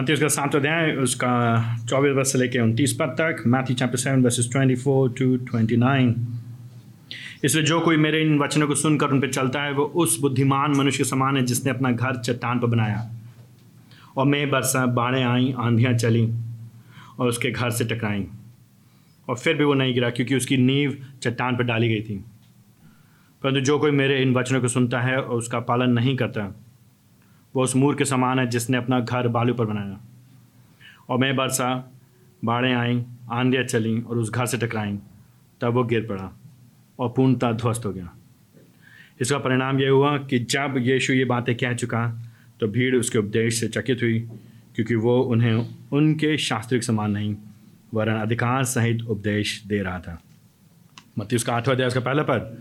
मत्ती उसका सात अध्याय उसका चौबीस वर्ष से लेकर उनतीस पद तक Matthew chapter seven verses twenty four to twenty nine इसलिए जो कोई मेरे इन वचनों को सुनकर उन पर चलता है, वो उस बुद्धिमान मनुष्य के समान है जिसने अपना घर चट्टान पर बनाया। और मैं बरसा बाढ़ें आई, आंधियाँ चली और उसके घर से टकराई। और फिर भी वो नहीं गिरा क्योंकि उसकी नींव चट्टान पर डाली गई थी। परंतु जो कोई मेरे इन वचनों को सुनता है और उसका पालन नहीं करता वो उस मूर्ख के समान है जिसने अपना घर बालू पर बनाया। और मैं बरसा बाढ़ें आईं, आंधियाँ चली और उस घर से टकराई। तब वो गिर पड़ा और पूर्णतः ध्वस्त हो गया। इसका परिणाम यह हुआ कि जब यीशु ये बातें कह चुका तो भीड़ उसके उपदेश से चकित हुई, क्योंकि वो उन्हें उनके शास्त्रिक समान नहीं, वरन अधिकार सहित उपदेश दे रहा था। मत्ती उसका आठवां अध्याय उसका पहला पद।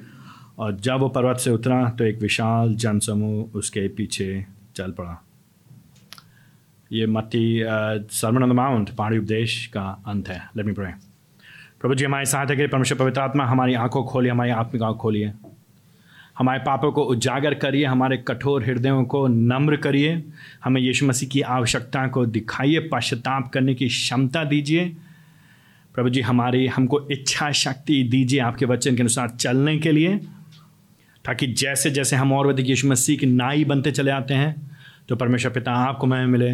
और जब वो पर्वत से उतरा तो एक विशाल जनसमूह उसके पीछे चल पड़ा ये मत्ती सरमन ऑन द माउंट, पहाड़ी उपदेश का अंत है। लेट मी प्रे प्रभु जी, हमारी सहायता करिए परमेश्वर पवित्र आत्मा हमारी आँखों खोलिए, हमारी आत्मिक आँख खोलिए। हमारे पापों को उजागर करिए, हमारे कठोर हृदयों को नम्र करिए। हमें यीशु मसीह की आवश्यकता को दिखाइए, पश्चाताप करने की क्षमता दीजिए। प्रभु जी, हमारी, हमको इच्छा शक्ति दीजिए आपके वचन के अनुसार चलने के लिए। ताकि जैसे जैसे हम और अधिक यीशु मसीह की नाई बनते चले आते हैं तो परमेश्वर पिता आपको मैं मिले,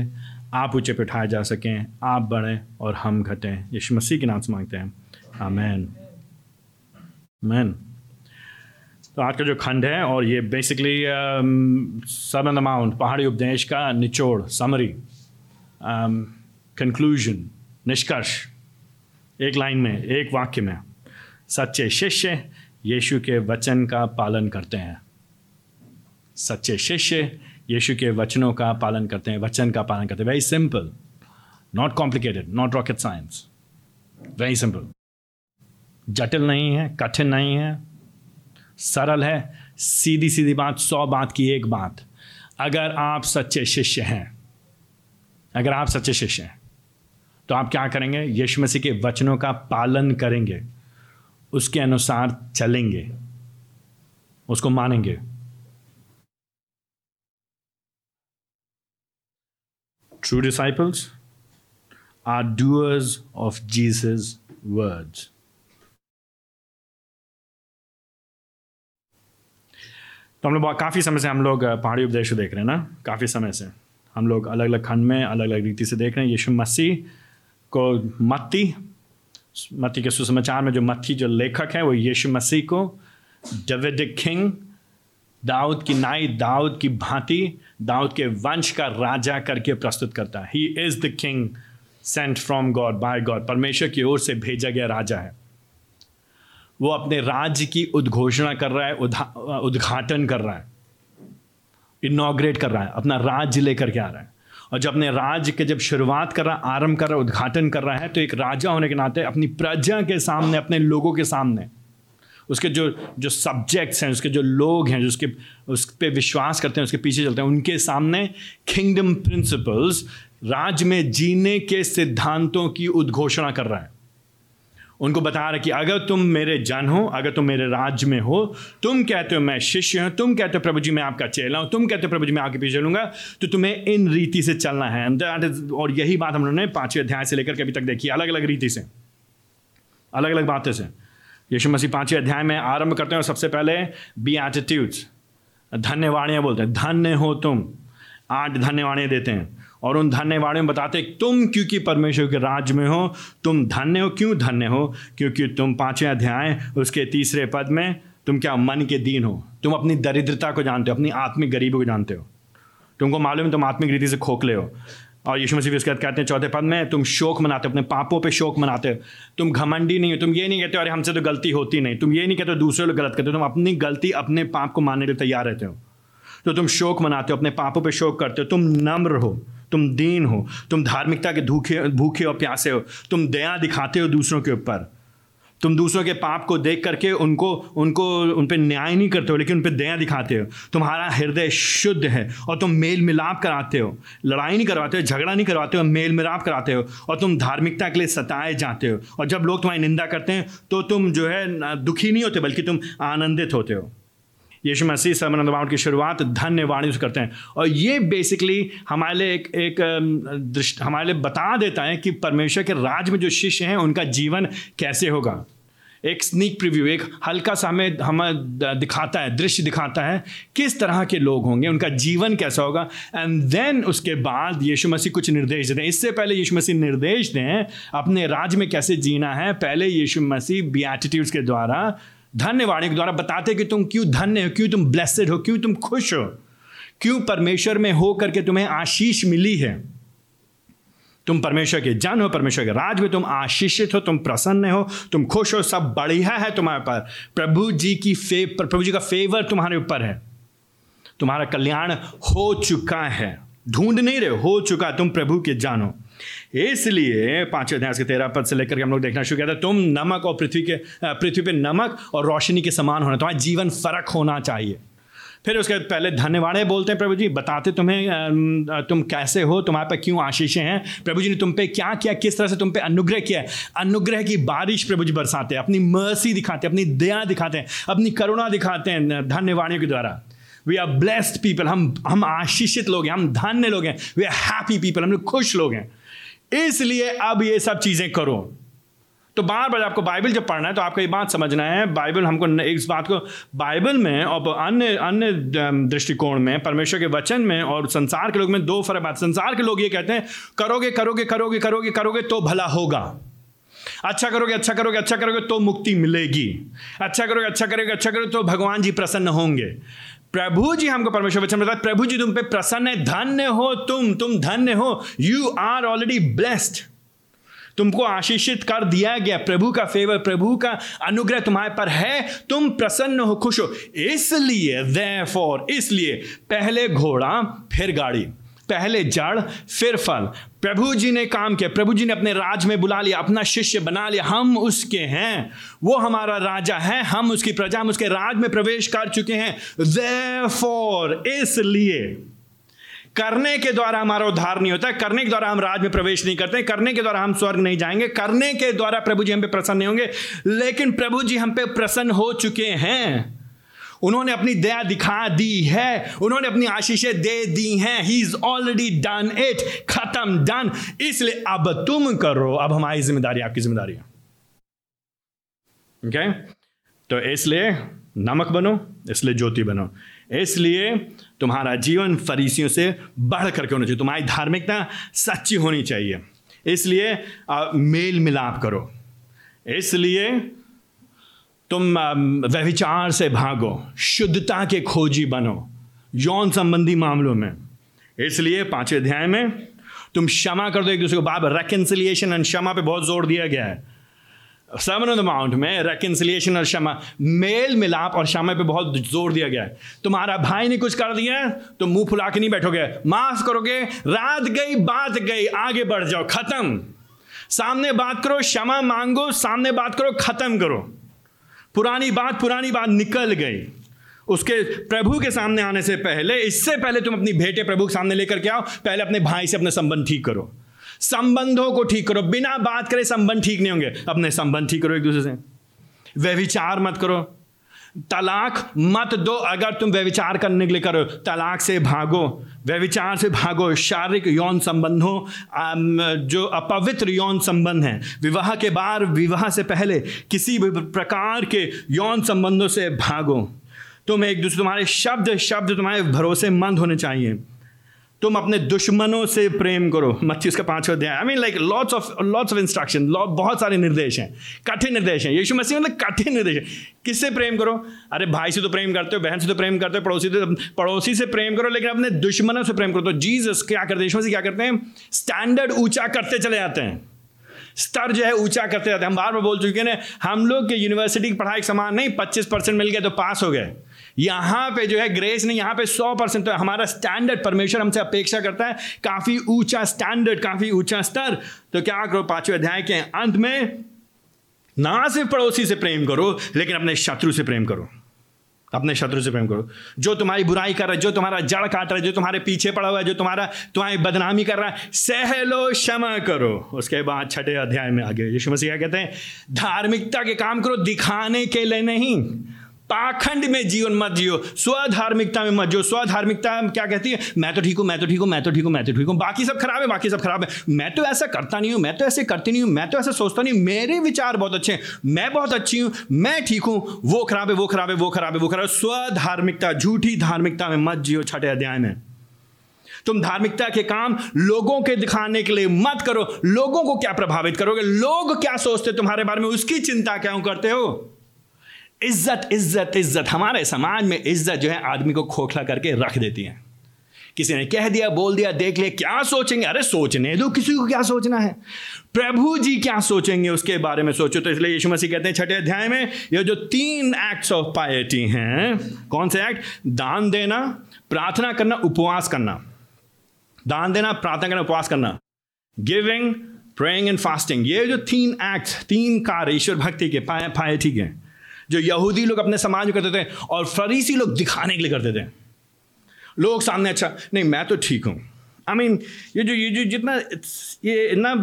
आप ऊँचे पे उठाए जा सकें, आप बढ़ें और हम घटें। यीशु मसीह के नाम से मांगते हैं। आमेन। मैन तो आज का जो खंड है, और ये बेसिकली सब अमाउंट पहाड़ी उपदेश का निचोड़ समरी कंक्लूजन निष्कर्ष, एक लाइन में, एक वाक्य में, सच्चे शिष्य यीशु के वचन का पालन करते हैं। सच्चे शिष्य यीशु के वचनों का पालन करते हैं, वचन का पालन करते हैं। Very simple not complicated not rocket science very simple जटिल नहीं है, कठिन नहीं है, सरल है। सीधी सीधी बात, सौ बात की एक बात। अगर आप सच्चे शिष्य हैं, अगर आप सच्चे शिष्य हैं तो आप क्या करेंगे? यीशु मसीह के वचनों का पालन करेंगे। उसके अनुसार चलेंगे, उसको मानेंगे। True disciples are doers of Jesus words तो हम लोग काफ़ी समय से हम लोग पहाड़ी उपदेश देख रहे हैं ना? काफ़ी समय से। हम लोग अलग अलग खंड में अलग अलग रीति से देख रहे हैं यीशु मसीह को मत्ती मत्ती के सुसमाचार में जो मत्ती जो लेखक है, वो यीशु मसीह को डेविड किंग दाऊद की नाई, दाऊद की भांति, दाऊद के वंश का राजा करके प्रस्तुत करता है। He is the king sent from God by God परमेश्वर की ओर से भेजा गया राजा है। वो अपने राज्य की उद्घोषणा कर रहा है उद्घाटन कर रहा है। इनॉग्रेट कर रहा है, अपना राज्य लेकर के आ रहा है। और जब अपने राज्य के जब शुरुआत कर रहा, आरंभ कर रहा, उद्घाटन कर रहा है तो एक राजा होने के नाते अपनी प्रजा के सामने, अपने लोगों के सामने, उसके जो जो सब्जेक्ट्स हैं, उसके जो लोग हैं, जो उसके, उस पर विश्वास करते हैं, उसके पीछे चलते हैं, उनके सामने किंगडम प्रिंसिपल्स राज्य में जीने के सिद्धांतों की उद्घोषणा कर रहा है। उनको बता रहे कि अगर तुम मेरे जन हो, अगर तुम मेरे राज्य में हो, तुम कहते हो मैं शिष्य हूँ, तुम कहते हो प्रभु जी मैं आपका चेला हूँ, तुम कहते हो प्रभु जी मैं आपके पीछे चलूँगा तो तुम्हें इन रीति से चलना है। और यही बात हम लोगों ने पाँचवें अध्याय से लेकर के अभी तक देखी अलग अलग रीति से अलग अलग बातें से। यीशु मसीह पाँचवें अध्याय में आरंभ करते हैं और सबसे पहले बी एटीट्यूड्स धन्यवाणियाँ बोलते हैं, धन्य हो तुम। आठ धन्यवाणियाँ देते हैं। और उन धन्यवाणों में बताते, तुम क्योंकि परमेश्वर के राज्य में हो, तुम धन्य हो, क्यों धन्य हो? क्योंकि तुम पाँचवें अध्याय, उसके तीसरे पद में, तुम क्या मन के दीन हो? तुम अपनी दरिद्रता को जानते हो, अपनी आत्मिक गरीबी को जानते हो। तुमको मालूम तुम आत्मिक रीति से खोखले हो। और यीशु मसीह उसके कहते हैं, चौथे पद में, तुम शोक मनाते हो, अपने पापों पे शोक मनाते हो। तुम घमंडी नहीं हो, तुम ये नहीं कहते अरे, हमसे तो गलती होती नहीं। तुम ये नहीं कहते दूसरे लोग गलत करते हो। तुम अपनी गलती अपने पाप को मानने के लिए तैयार रहते हो। तो तुम शोक मनाते हो, अपने पापों पे शोक करते हो, तुम नम्र हो। तुम दीन हो, तुम धार्मिकता के भूखे भूखे और प्यासे हो, तुम दया दिखाते हो दूसरों के ऊपर। तुम दूसरों के पाप को देख करके उनको उनको, उन पर न्याय नहीं करते हो, लेकिन उन पर दया दिखाते हो। तुम्हारा हृदय शुद्ध है और तुम मेल मिलाप कराते हो। लड़ाई नहीं करवाते हो, झगड़ा नहीं करवाते हो मेल मिलाप कराते हो और तुम धार्मिकता के लिए सताए जाते हो। और जब लोग तुम्हारी निंदा करते हैं तो तुम जो है, दुखी नहीं होते, बल्कि तुम आनंदित होते हो। यीशु मसीह सर्मन की शुरुआत धन्य वाणी से करते हैं। और ये बेसिकली हमारे लिए एक एक दृष्टि, हमारे लिए बता देता है कि परमेश्वर के राज में जो शिष्य हैं, उनका जीवन कैसे होगा। एक स्नीक प्रिव्यू एक हल्का सा हमें हमें दिखाता है, दृश्य दिखाता है किस तरह के लोग होंगे, उनका जीवन कैसा होगा। एंड देन उसके बाद यीशु मसीह कुछ निर्देश देते हैं। इससे पहले यीशु मसीह निर्देश दें, अपने राज्य में कैसे जीना है। पहले यीशु मसीह बियाटिट्यूड्स के द्वारा धन्यवाणी के द्वारा बताते कि तुम क्यों धन्य हो, क्यों तुम ब्लेसड हो, क्यों तुम खुश हो? क्यों परमेश्वर में हो करके तुम्हें आशीष मिली है? तुम परमेश्वर के जन हो, परमेश्वर के राज में तुम आशीषित हो, तुम प्रसन्न हो, तुम खुश हो, सब बढ़िया है तुम्हारे पर प्रभु जी की फेव प्रभु जी का फेवर तुम्हारे ऊपर है। तुम्हारा कल्याण हो चुका है। ढूंढ नहीं रहे, हो चुका तुम प्रभु के जानो इसलिए पाँचवें अध्याय के तेरह पद से लेकर हम लोग देखना शुरू किया था, तुम नमक और पृथ्वी के पृथ्वी पे नमक और रोशनी के समान होना, तुम्हारा जीवन फ़र्क होना चाहिए। फिर उसके पहले धन्यवाद बोलते हैं प्रभु जी बताते तुम्हें तुम कैसे हो, तुम्हारे पे क्यों आशीषें हैं? प्रभु जी ने तुम पे क्या किया, किस तरह से तुम पे अनुग्रह किया है? अनुग्रह की बारिश प्रभु जी बरसाते हैं, अपनी मर्सी दिखाते हैं, अपनी दया दिखाते हैं, अपनी करुणा दिखाते हैं धन्यवाणियों के द्वारा। वी आर ब्लेस्ड पीपल हम हम आशीषित लोग हैं, हम धन्य लोग हैं वी आर हैप्पी पीपल हम लोग खुश लोग हैं। इसलिए अब ये सब चीज़ें करो। तो बार बार आपको बाइबल जब पढ़ना है तो आपको ये बात समझना है, बाइबल हमको इस बात को, बाइबल में और अन्य अन्य दृष्टिकोण में, परमेश्वर के वचन में और संसार के लोग में दो फ़र्क बात, संसार के लोग ये कहते हैं, करोगे करोगे करोगे करोगे करोगे तो भला होगा। अच्छा करोगे अच्छा करोगे अच्छा करोगे तो मुक्ति मिलेगी। अच्छा करोगे अच्छा करोगे अच्छा करोगे तो भगवान जी प्रसन्न होंगे। प्रभु जी हमको परमेश्वर वचन बताया प्रभु जी तुम पे प्रसन्न है, धन्य हो तुम तुम धन्य हो यू आर ऑलरेडी ब्लेस्ड तुमको आशीषित कर दिया गया, प्रभु का फेवर प्रभु का अनुग्रह तुम्हारे पर है, तुम प्रसन्न हो, खुश हो। इसलिए फॉर इसलिए, पहले घोड़ा, फिर गाड़ी। पहले जड़, फिर फल। प्रभु जी ने काम किया। प्रभु जी ने अपने राज में बुला लिया, अपना शिष्य बना लिया। हम उसके हैं। वो हमारा राजा है। हम उसकी प्रजा, हम उसके राज में प्रवेश कर चुके हैं। फॉर इसलिए करने के द्वारा हमारा उद्धार नहीं होता। करने के द्वारा हम राज में प्रवेश नहीं करते। करने के द्वारा हम स्वर्ग नहीं जाएँगे। करने के द्वारा प्रभु जी हम पे प्रसन्न नहीं होंगे। लेकिन प्रभु जी हम पे प्रसन्न हो चुके हैं। उन्होंने अपनी दया दिखा दी है। उन्होंने अपनी आशीषें दे दी हैं। He is already done it खत्म डन इसलिए अब तुम करो। अब हमारी ज़िम्मेदारी, आपकी ज़िम्मेदारी है। Okay? तो इसलिए नमक बनो, इसलिए ज्योति बनो। इसलिए तुम्हारा जीवन फरीसियों से बढ़ करके होना चाहिए? तुम्हारी धार्मिकता सच्ची होनी चाहिए। इसलिए मेल मिलाप करो। इसलिए तुम व्यविचार से भागो, शुद्धता के खोजी बनो, यौन संबंधी मामलों में। इसलिए पाँचवें अध्याय में तुम क्षमा कर दो एक दूसरे को। बार रेकन्सिलिएशन एंड क्षमा पे बहुत ज़ोर दिया गया है। सेवन ऑन द माउंट में रेकन्सिलिएशन और क्षमा, मेल मिलाप और क्षमा पे बहुत ज़ोर दिया गया है। तुम्हारा भाई ने कुछ कर दिया तो मुँह फुला के नहीं बैठोगे। माफ़ करोगे, रात गई, बात गई, आगे बढ़ जाओ, खत्म। सामने बात करो, क्षमा मांगो, सामने बात करो, खत्म करो। पुरानी बात पुरानी बात निकल गई। उसके प्रभु के सामने आने से पहले, इससे पहले तुम अपनी भेटे प्रभु के सामने लेकर के आओ, पहले अपने भाई से अपने संबंध ठीक करो। संबंधों को ठीक करो। बिना बात करे संबंध ठीक नहीं होंगे। अपने संबंध ठीक करो एक दूसरे से। व्यविचार मत करो। तलाक मत दो अगर तुम व्यविचार करने के लिए करो। तलाक से भागो, व्यविचार से भागो, शारीरिक यौन संबंधों जो अपवित्र यौन संबंध हैं। विवाह के बाद, विवाह से पहले किसी भी प्रकार के यौन संबंधों से भागो। तुम एक दूसरे, तुम्हारे शब्द शब्द तुम्हारे भरोसेमंद होने चाहिए। तुम अपने दुश्मनों से प्रेम करो मच्छी उसका पांचवा अध्याय। I mean like lots of lots of instruction बहुत सारे निर्देश हैं, कठिन निर्देश हैं। यीशु मसीह मतलब कठिन निर्देश है। किससे प्रेम करो? अरे, भाई से तो प्रेम करते हो, बहन से तो प्रेम करते हो, पड़ोसी से पड़ोसी से प्रेम करो, लेकिन अपने दुश्मनों से प्रेम करो। तो जीसस क्या करते हैं? क्या करते हैं? स्टैंडर्ड ऊँचा करते चले जाते हैं। स्तर जो है ऊँचा करते जाते हैं। हम बार बार बोल चुके हैं हम लोग के यूनिवर्सिटी की पढ़ाई समान नहीं, पच्चीस परसेंट मिल गया तो पास हो गए। यहाँ पे जो है ग्रेस नहीं, यहाँ पे सौ परसेंट तो हमारा स्टैंडर्ड परमेश्वर हमसे अपेक्षा करता है, काफ़ी ऊँचा स्टैंडर्ड काफ़ी ऊँचा स्तर। तो क्या करो, पाँचवें अध्याय के अंत में, ना सिर्फ़ पड़ोसी से प्रेम करो, लेकिन अपने शत्रु से प्रेम करो। अपने शत्रु से प्रेम करो। जो तुम्हारी बुराई कर रहा है, जो तुम्हारा जड़ काट रहा है, जो तुम्हारे पीछे पड़ा हुआ है, जो तुम्हारा, तुम्हारी बदनामी कर रहा है, सह लो, क्षमा करो। उसके बाद छठे अध्याय में आगे, यीशु मसीह कहते हैं? धार्मिकता के काम करो, दिखाने के लिए नहीं। पाखंड में जीवन मत जियो, स्वधार्मिकता में मत जियो। स्वधार्मिकता क्या कहती है? मैं तो ठीक हूँ, मैं तो ठीक हूँ, मैं तो ठीक हूँ, मैं तो ठीक हूँ। बाकी सब खराब है, बाकी सब खराब है। मैं तो ऐसा करता नहीं हूँ, मैं तो ऐसे करती नहीं हूँ, मैं तो ऐसा सोचता नहीं मेरे विचार बहुत अच्छे हैं। मैं बहुत अच्छी हूँ, मैं ठीक हूँ, वो खराब है, वो खराब है, वो खराब है, वो खराब है। स्वधार्मिकता, झूठी धार्मिकता में मत जियो, छठे अध्याय में। तुम धार्मिकता के काम लोगों के दिखाने के लिए मत करो। लोगों को क्या प्रभावित करोगे? लोग क्या सोचते तुम्हारे बारे में? उसकी चिंता क्यों करते हो? इज़्ज़त इज़्ज़त इज़्ज़त। हमारे समाज में इज़्ज़त जो है आदमी को खोखला करके रख देती है। किसी ने कह दिया, बोल दिया, देख लिया क्या सोचेंगे? अरे सोचने दो, किसी को क्या सोचना है? प्रभु जी क्या सोचेंगे उसके बारे में सोचो। तो इसलिए यीशु मसीह कहते हैं, छठे अध्याय में ये जो तीन एक्ट्स ऑफ़ पायटी हैं, कौन से एक्ट दान देना, प्रार्थना करना, उपवास करना। दान देना, प्रार्थना करना, उपवास करना। गिविंग प्रेइंग एंड फास्टिंग ये जो तीन एक्ट तीन कार्य ईश्वर भक्ति के पाए पाए ठीक है। जो यहूदी लोग अपने समाज में करते थे और फरीसी लोग दिखाने के लिए करते थे। लोग सामने अच्छा नहीं, मैं तो ठीक हूँ। आई मीन ये जो ये जो जितना, ये इतना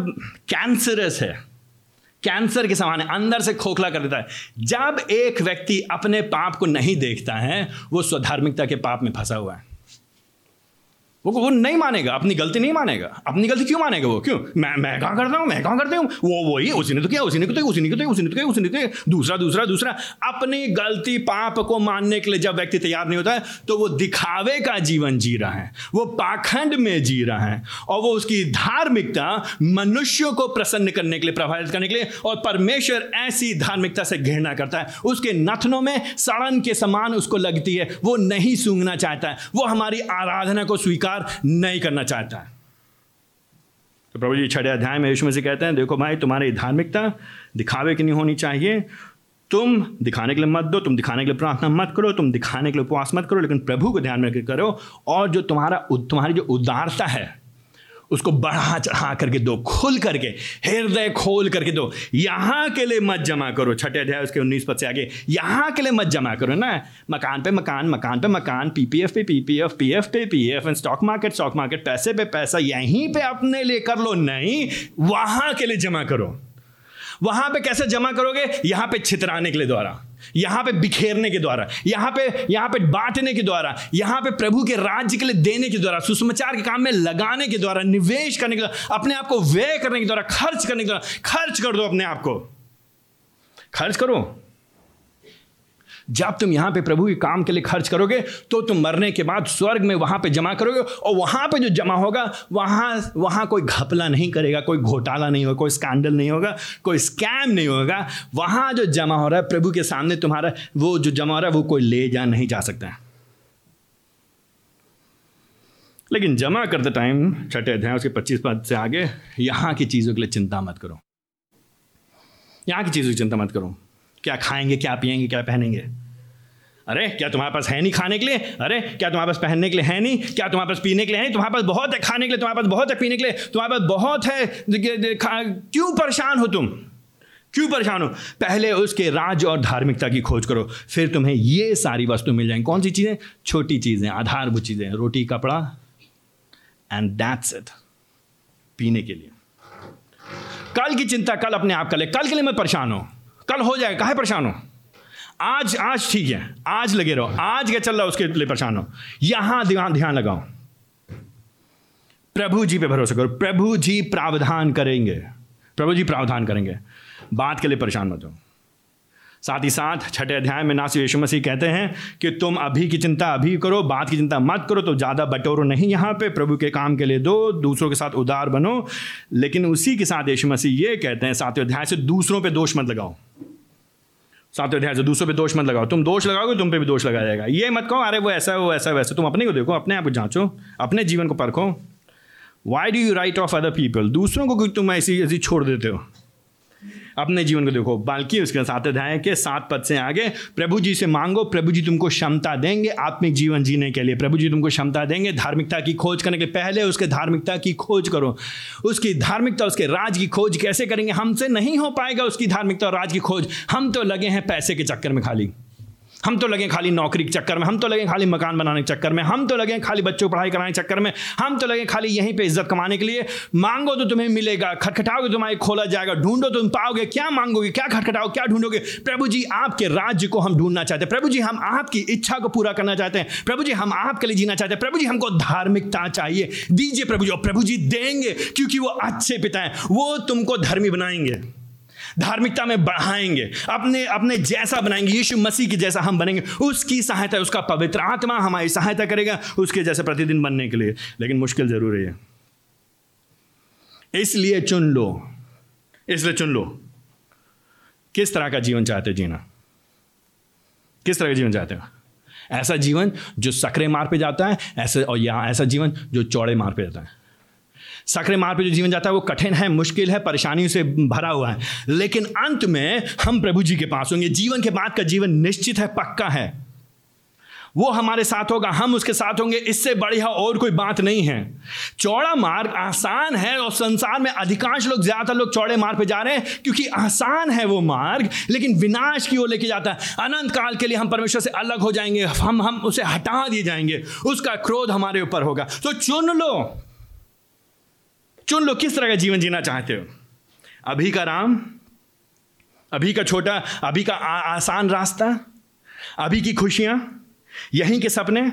कैंसरस है। कैंसर के समान अंदर से खोखला कर देता है। जब एक व्यक्ति अपने पाप को नहीं देखता है, वो स्वधार्मिकता के पाप में फंसा हुआ है। वो वो नहीं मानेगा, अपनी गलती नहीं मानेगा। अपनी गलती क्यों मानेगा वो? क्यों? मैं मैं कहाँ करता हूँ? मैं कहाँ करता हूँ? वो वही, उसी ने तो किया, उसी ने तो उसी ने तो उसी ने तो किया, उसी ने तो दूसरा दूसरा दूसरा, अपनी गलती पाप को मानने के लिए जब व्यक्ति तैयार नहीं होता है तो वो दिखावे का जीवन जी रहा है। वो पाखंड में जी रहा है और वो उसकी धार्मिकता मनुष्यों को प्रसन्न करने के लिए, प्रभावित करने के लिए और परमेश्वर ऐसी धार्मिकता से घृणा करता है। उसके नथनों में सड़न के समान उसको लगती है। वो नहीं सूंघना चाहता है। वो हमारी आराधना को स्वीकार स्वीकार नहीं करना चाहता। है तो प्रभु जी छठे अध्याय में यीशु मसीह कहते हैं, देखो भाई, तुम्हारी धार्मिकता दिखावे की नहीं होनी चाहिए। तुम दिखाने के लिए मत दो, तुम दिखाने के लिए प्रार्थना मत करो, तुम दिखाने के लिए उपवास मत करो, लेकिन प्रभु को ध्यान में करो। और जो तुम्हारा तुम्हारी जो उदारता है उसको बढ़ा चढ़ा करके दो, खुल करके, हृदय खोल करके दो। यहाँ के लिए मत जमा करो। छठे अध्याय उसके उन्नीस पद से आगे, यहाँ के लिए मत जमा करो ना? मकान पे मकान मकान पे मकान पीपीएफ पे पीपीएफ पीएफ पे PF and stock market stock market पैसे पे पैसा, यहीं पे अपने लिए कर लो, नहीं, वहाँ के लिए जमा करो। वहाँ पे कैसे जमा करोगे? यहाँ पे छितराने के लिए द्वारा यहाँ पे बिखेरने के द्वारा, यहाँ पे यहाँ पे बांटने के द्वारा, यहाँ पे प्रभु के राज्य के लिए देने के द्वारा, सुसमाचार के काम में लगाने के द्वारा, निवेश करने के द्वारा, अपने आप को व्यय करने के द्वारा, खर्च करने के द्वारा, खर्च कर दो अपने आप को। खर्च करो। जब तुम यहाँ पे प्रभु के काम के लिए खर्च करोगे तो तुम मरने के बाद स्वर्ग में वहाँ पे जमा करोगे और वहाँ पे जो जमा होगा, वहाँ वहाँ कोई घपला नहीं करेगा, कोई घोटाला नहीं होगा, कोई स्कैंडल नहीं होगा, कोई स्कैम नहीं होगा। वहाँ जो जमा हो रहा है प्रभु के सामने तुम्हारा, वो जो जमा हो रहा है, वो कोई ले जा नहीं जा सकता। है लेकिन जमा करते टाइम, छठे अध्याय उसके पच्चीस पद से आगे, यहाँ की चीज़ों के लिए चिंता मत करो। यहाँ की चीज़ों की चिंता मत करो। क्या खाएँगे, क्या पिएँगे क्या पहनेंगे? अरे, क्या तुम्हारे पास है नहीं खाने के लिए? अरे, क्या तुम्हारे पास पहनने के लिए है नहीं? क्या तुम्हारे पास पीने के लिए है नहीं? तुम्हारे पास बहुत है खाने के लिए, तुम्हारे पास बहुत है पीने के लिए, तुम्हारे पास बहुत है क्यों परेशान हो तुम? क्यों परेशान हो? पहले उसके राज और धार्मिकता की खोज करो, फिर तुम्हें ये सारी वस्तु मिल जाएँगी। कौन सी चीज़ें? छोटी चीज़ें, आधारभूत चीज़ें, रोटी, कपड़ा एंड दैट्स इट पीने के लिए। कल की चिंता कल अपने आप कर ले, कल के लिए मैं परेशान हूँ। कल हो जाएगा काहे परेशान हो? आज आज ठीक है, आज लगे रहो। आज क्या चल रहा है उसके लिए परेशान हो? यहाँ ध्यान ध्यान लगाओ। प्रभु जी पे भरोसा करो। प्रभु जी प्रावधान करेंगे। प्रभु जी प्रावधान करेंगे। बात के लिए परेशान मत हो। साथ ही साथ छठे अध्याय में नासिर यीशु मसीह कहते हैं कि तुम अभी की चिंता अभी करो, बात की चिंता मत करो तो ज़्यादा बटोरो नहीं यहाँ पे। प्रभु के काम के लिए दो, दूसरों के साथ उदार बनो। लेकिन उसी के साथ यीशु मसीह ये कहते हैं, सातवें अध्याय से दूसरों पर दोष मत लगाओ। सातवें अध्याय से, दूसरों पे दोष मत लगाओ। तुम दोष लगाओगे, तुम पे भी दोष लगाया जाएगा। ये मत कहो, अरे वो ऐसा वो ऐसा वैसा तुम अपने को देखो, अपने आप को जांचो, अपने जीवन को परखो। Why do you write off other people दूसरों को क्योंकि तुम ऐसी ऐसी छोड़ देते हो? अपने जीवन को देखो। बाल्कि उसके साथ अध्याय के सात पद से आगे, प्रभु जी से मांगो, प्रभु जी तुमको क्षमता देंगे आत्मिक जीवन जीने के लिए। प्रभु जी तुमको क्षमता देंगे, धार्मिकता की खोज करने के पहले उसके धार्मिकता की खोज करो। उसकी धार्मिकता, उसके राज की खोज कैसे करेंगे? हमसे नहीं हो पाएगा उसकी धार्मिकता और राज की खोज। हम तो लगे हैं पैसे के चक्कर में खाली। हम तो लगे खाली नौकरी के चक्कर में, हम तो लगे खाली मकान बनाने के चक्कर में, हम तो लगे खाली बच्चों पढ़ाई कराने के चक्कर में, हम तो लगे खाली यहीं पे इज़्ज़त कमाने के लिए। मांगो तो तुम्हें मिलेगा, खटखटाओगे तो तुम्हारे खोला जाएगा, ढूंढो तुम पाओगे, क्या मांगोगे, क्या खटखटाओ क्या ढूंढोगे? प्रभु जी आपके राज्य को हम ढूंढना चाहते हैं, प्रभु जी हम आपकी इच्छा को पूरा करना चाहते हैं, प्रभु जी हम आपके लिए जीना चाहते हैं, प्रभु जी हमको धार्मिकता चाहिए, दीजिए प्रभु जी, और प्रभु जी देंगे, क्योंकि वो अच्छे पिता हैं, वो तुमको धर्मी बनाएँगे। धार्मिकता में बढ़ाएँगे, अपने अपने जैसा बनाएँगे, यीशु मसीह के जैसा हम बनेंगे, उसकी सहायता, उसका पवित्र आत्मा हमारी सहायता करेगा, उसके जैसे प्रतिदिन बनने के लिए। लेकिन मुश्किल ज़रूरी है इसलिए चुन लो। इसलिए चुन लो। किस तरह का जीवन चाहते हो जीना? किस तरह का जीवन चाहते हो? ऐसा जीवन जो सकरे मार पे जाता है, ऐसे, और या ऐसा जीवन जो चौड़े मार पे जाता है। सकरे मार पे जो जीवन जाता है, वो कठिन है, मुश्किल है, परेशानियों से भरा हुआ है। लेकिन अंत में हम प्रभु जी के पास होंगे। जीवन के बाद का जीवन निश्चित है, पक्का है। वो हमारे साथ होगा, हम उसके साथ होंगे, इससे बढ़िया और कोई बात नहीं है। चौड़ा मार्ग आसान है और संसार में अधिकांश लोग, ज़्यादातर लोग चौड़े मार्ग पे जा रहे हैं, क्योंकि आसान है वो मार्ग, लेकिन विनाश की ओर लेके जाता है। अनंत काल के लिए हम परमेश्वर से अलग हो जाएँगे, हम हम उसे हटा दिए जाएँगे। उसका क्रोध हमारे ऊपर होगा। तो चुन लो। चुन लो किस तरह का जीवन जीना चाहते हो? अभी का राम अभी का छोटा अभी का आ, आसान रास्ता अभी की खुशियाँ यहीं के सपने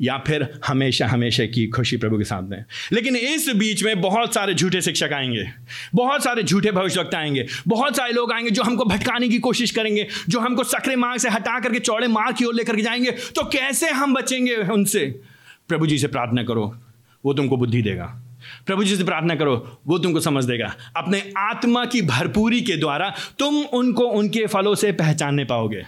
या फिर हमेशा हमेशा की खुशी प्रभु के में लेकिन इस बीच में बहुत सारे झूठे शिक्षक आएँगे बहुत सारे झूठे भविष्यवक्ता आएँगे बहुत सारे लोग आएँगे जो हमको भटकाने की कोशिश करेंगे जो हमको सकरे मार्ग से हटा करके चौड़े मार्ग की ओर लेकर के जाएँगे। तो कैसे हम बचेंगे उनसे? प्रभु जी से प्रार्थना करो वो तुमको बुद्धि देगा। प्रभु जी से प्रार्थना करो, वो तुमको समझ देगा। अपने आत्मा की भरपूरी के द्वारा तुम उनको उनके फलों से पहचानने पाओगे।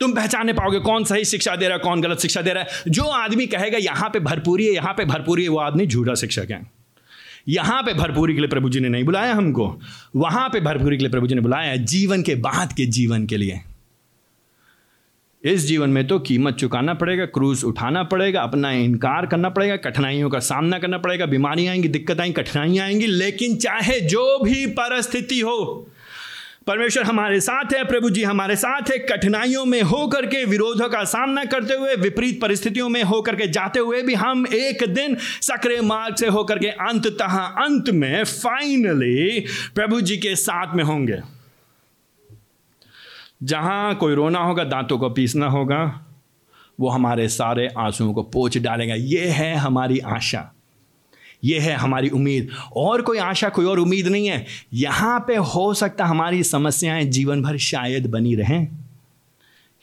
तुम पहचानने पाओगे कौन सही शिक्षा दे रहा है, कौन गलत शिक्षा दे रहा है। जो आदमी कहेगा, यहाँ पे भरपूरी है, यहाँ पे भरपूरी है, वो आदमी झूठा शिक्षक है। यहाँ पे भरपूरी के लिए प्रभु जी ने नहीं बुलाया हमको। वहाँ पे भरपूरी के लिए प्रभु जी ने बुलाया है, जीवन के बाद के जीवन के लिए। इस जीवन में तो कीमत चुकाना पड़ेगा, क्रूज उठाना पड़ेगा, अपना इनकार करना पड़ेगा, कठिनाइयों का सामना करना पड़ेगा, बीमारियाँ आएँगी, दिक्कत आएँगी, कठिनाइयाँ आएँगी, लेकिन चाहे जो भी परिस्थिति हो, परमेश्वर हमारे साथ है, प्रभु जी हमारे साथ है, कठिनाइयों में होकर के, विरोधों का सामना करते हुए, विपरीत परिस्थितियों में होकर के जाते हुए भी हम एक दिन सक्रिय मार्ग से होकर के अंततः, अंत में फाइनली प्रभु जी के साथ में होंगे। जहाँ कोई रोना होगा, दांतों को पीसना होगा, वो हमारे सारे आंसुओं को पोछ डालेगा। ये है हमारी आशा। ये है हमारी उम्मीद। और कोई आशा, कोई और उम्मीद नहीं है। यहाँ पे हो सकता हमारी समस्याएँ जीवन भर शायद बनी रहें।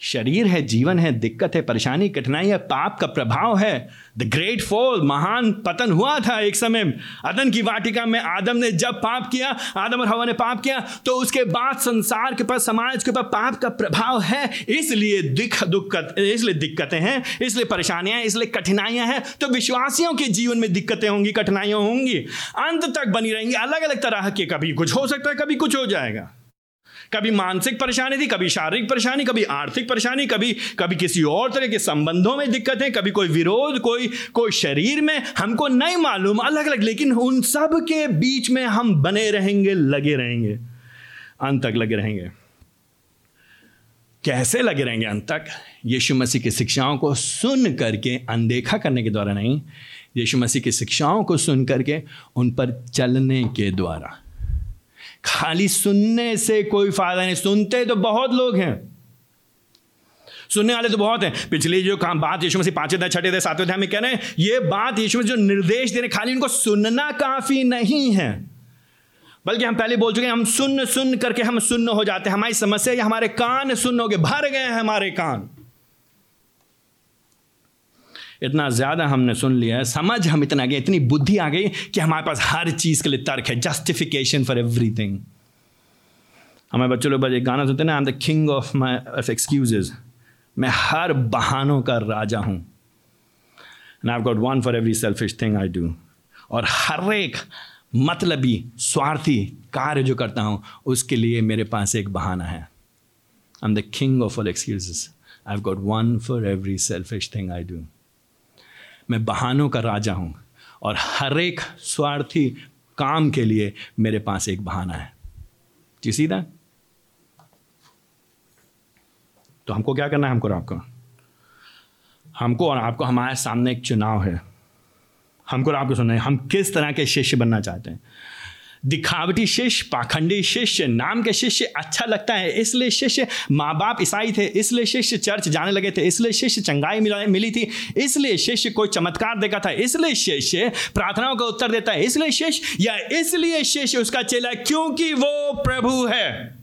शरीर है, जीवन है, दिक्कत है, परेशानी, कठिनाई है, पाप का प्रभाव है। द ग्रेट फॉल महान पतन हुआ था एक समय अदन की वाटिका में आदम ने जब पाप किया, आदम और हवा ने पाप किया तो उसके बाद संसार के पास, समाज के पास पाप का प्रभाव है। इसलिए दिख दुख इसलिए दिक्कतें हैं, इसलिए परेशानियाँ इसलिए कठिनाइयाँ हैं। तो विश्वासियों के जीवन में दिक्कतें होंगी, कठिनाइयाँ होंगी। अंत तक बनी रहेंगी। अलग अलग तरह के कभी कुछ हो सकता है, कभी कुछ हो जाएगा। कभी मानसिक परेशानी थी, कभी शारीरिक परेशानी, कभी आर्थिक परेशानी, कभी कभी किसी और तरह के संबंधों में दिक्कतें, कभी कोई विरोध, कोई कोई शरीर में हमको नहीं मालूम अलग अलग लेकिन उन सब के बीच में हम बने रहेंगे, लगे रहेंगे, अंत तक लगे रहेंगे। कैसे लगे रहेंगे अंत तक? यीशु मसीह की शिक्षाओं को सुन करके, अनदेखा करने के द्वारा नहीं, यीशु मसीह की शिक्षाओं को सुन करके, उन पर चलने के द्वारा। खाली सुनने से कोई फ़ायदा नहीं। सुनते तो बहुत लोग हैं। सुनने वाले तो बहुत हैं। पिछली जो काम बात यीशु मसीह पाँचवें अध्याय छठे अध्याय, सातवें अध्याय में कह रहे हैं, ये बात यीशु मसीह जो निर्देश दे रहे खाली उनको सुनना काफ़ी नहीं है। बल्कि हम पहले बोल चुके हैं, हम सुन सुन करके हम सुन्न हो जाते हैं। हमारी समस्या या हमारे कान सुन्न हो गए भर गए हैं हमारे कान। इतना ज़्यादा हमने सुन लिया है। समझ हम इतना गए, इतनी बुद्धि आ गई कि हमारे पास हर चीज़ के लिए तर्क है जस्टिफिकेशन फॉर एवरीथिंग हमारे बच्चों लोग बस एक गाना सुनते ना I am the king of my of excuses मैं हर बहानों का राजा हूँ। And I got one for every selfish thing I do और हर एक मतलबी, स्वार्थी कार्य जो करता हूँ, उसके लिए मेरे पास एक बहाना है। I am the king of all excuses I got one for every selfish thing I do मैं बहानों का राजा हूँ और हर एक स्वार्थी काम के लिए मेरे पास एक बहाना है। जी सीधा? तो हमको क्या करना है? हमको आपको। हमको और आपको हमारे सामने एक चुनाव है। हमको आपको सुनना है। हम किस तरह के शिष्य बनना चाहते हैं? दिखावटी शिष्य, पाखंडी शिष्य, नाम के शिष्य अच्छा लगता है। इसलिए शिष्य माँ बाप ईसाई थे, इसलिए शिष्य चर्च जाने लगे थे, इसलिए शिष्य चंगाई मिली थी, इसलिए शिष्य कोई चमत्कार देखा था, इसलिए शिष्य प्रार्थनाओं का उत्तर देता है, इसलिए शिष्य या इसलिए शिष्य उसका चेला, क्योंकि वो प्रभु है।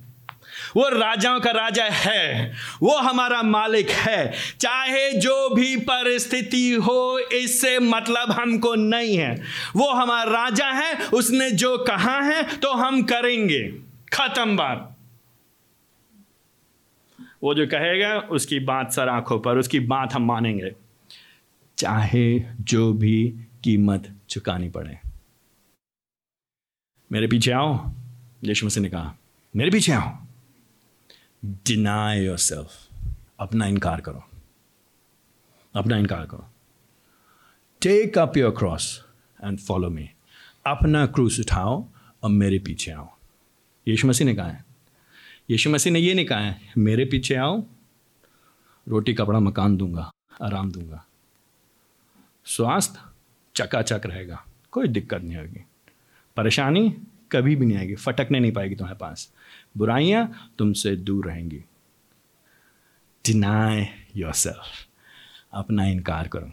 वो राजाओं का राजा है, वो हमारा मालिक है। चाहे जो भी परिस्थिति हो, इससे मतलब हमको नहीं है। वो हमारा राजा है, उसने जो कहा है तो हम करेंगे। खत्म बात। वो जो कहेगा, उसकी बात सर आँखों पर, उसकी बात हम मानेंगे। चाहे जो भी कीमत चुकानी पड़े। मेरे पीछे आओ। यीशु मसीह ने कहा, मेरे पीछे आओ। डिनाई योर सेल्फ अपना इनकार करो। अपना इनकार करो। Take up your cross and follow me अपना क्रूस उठाओ और मेरे पीछे आओ। यीशु मसीह ने कहा है। यीशु मसीह ने ये नहीं कहा है, मेरे पीछे आओ, रोटी, कपड़ा, मकान दूँगा, आराम दूँगा। स्वास्थ्य चकाचक रहेगा, कोई दिक्कत नहीं होगी। परेशानी कभी भी नहीं आएगी, फटकने नहीं पाएगी तुम्हारे पास। बुराइयाँ तुमसे दूर रहेंगी। डिनाई योर अपना इनकार करो।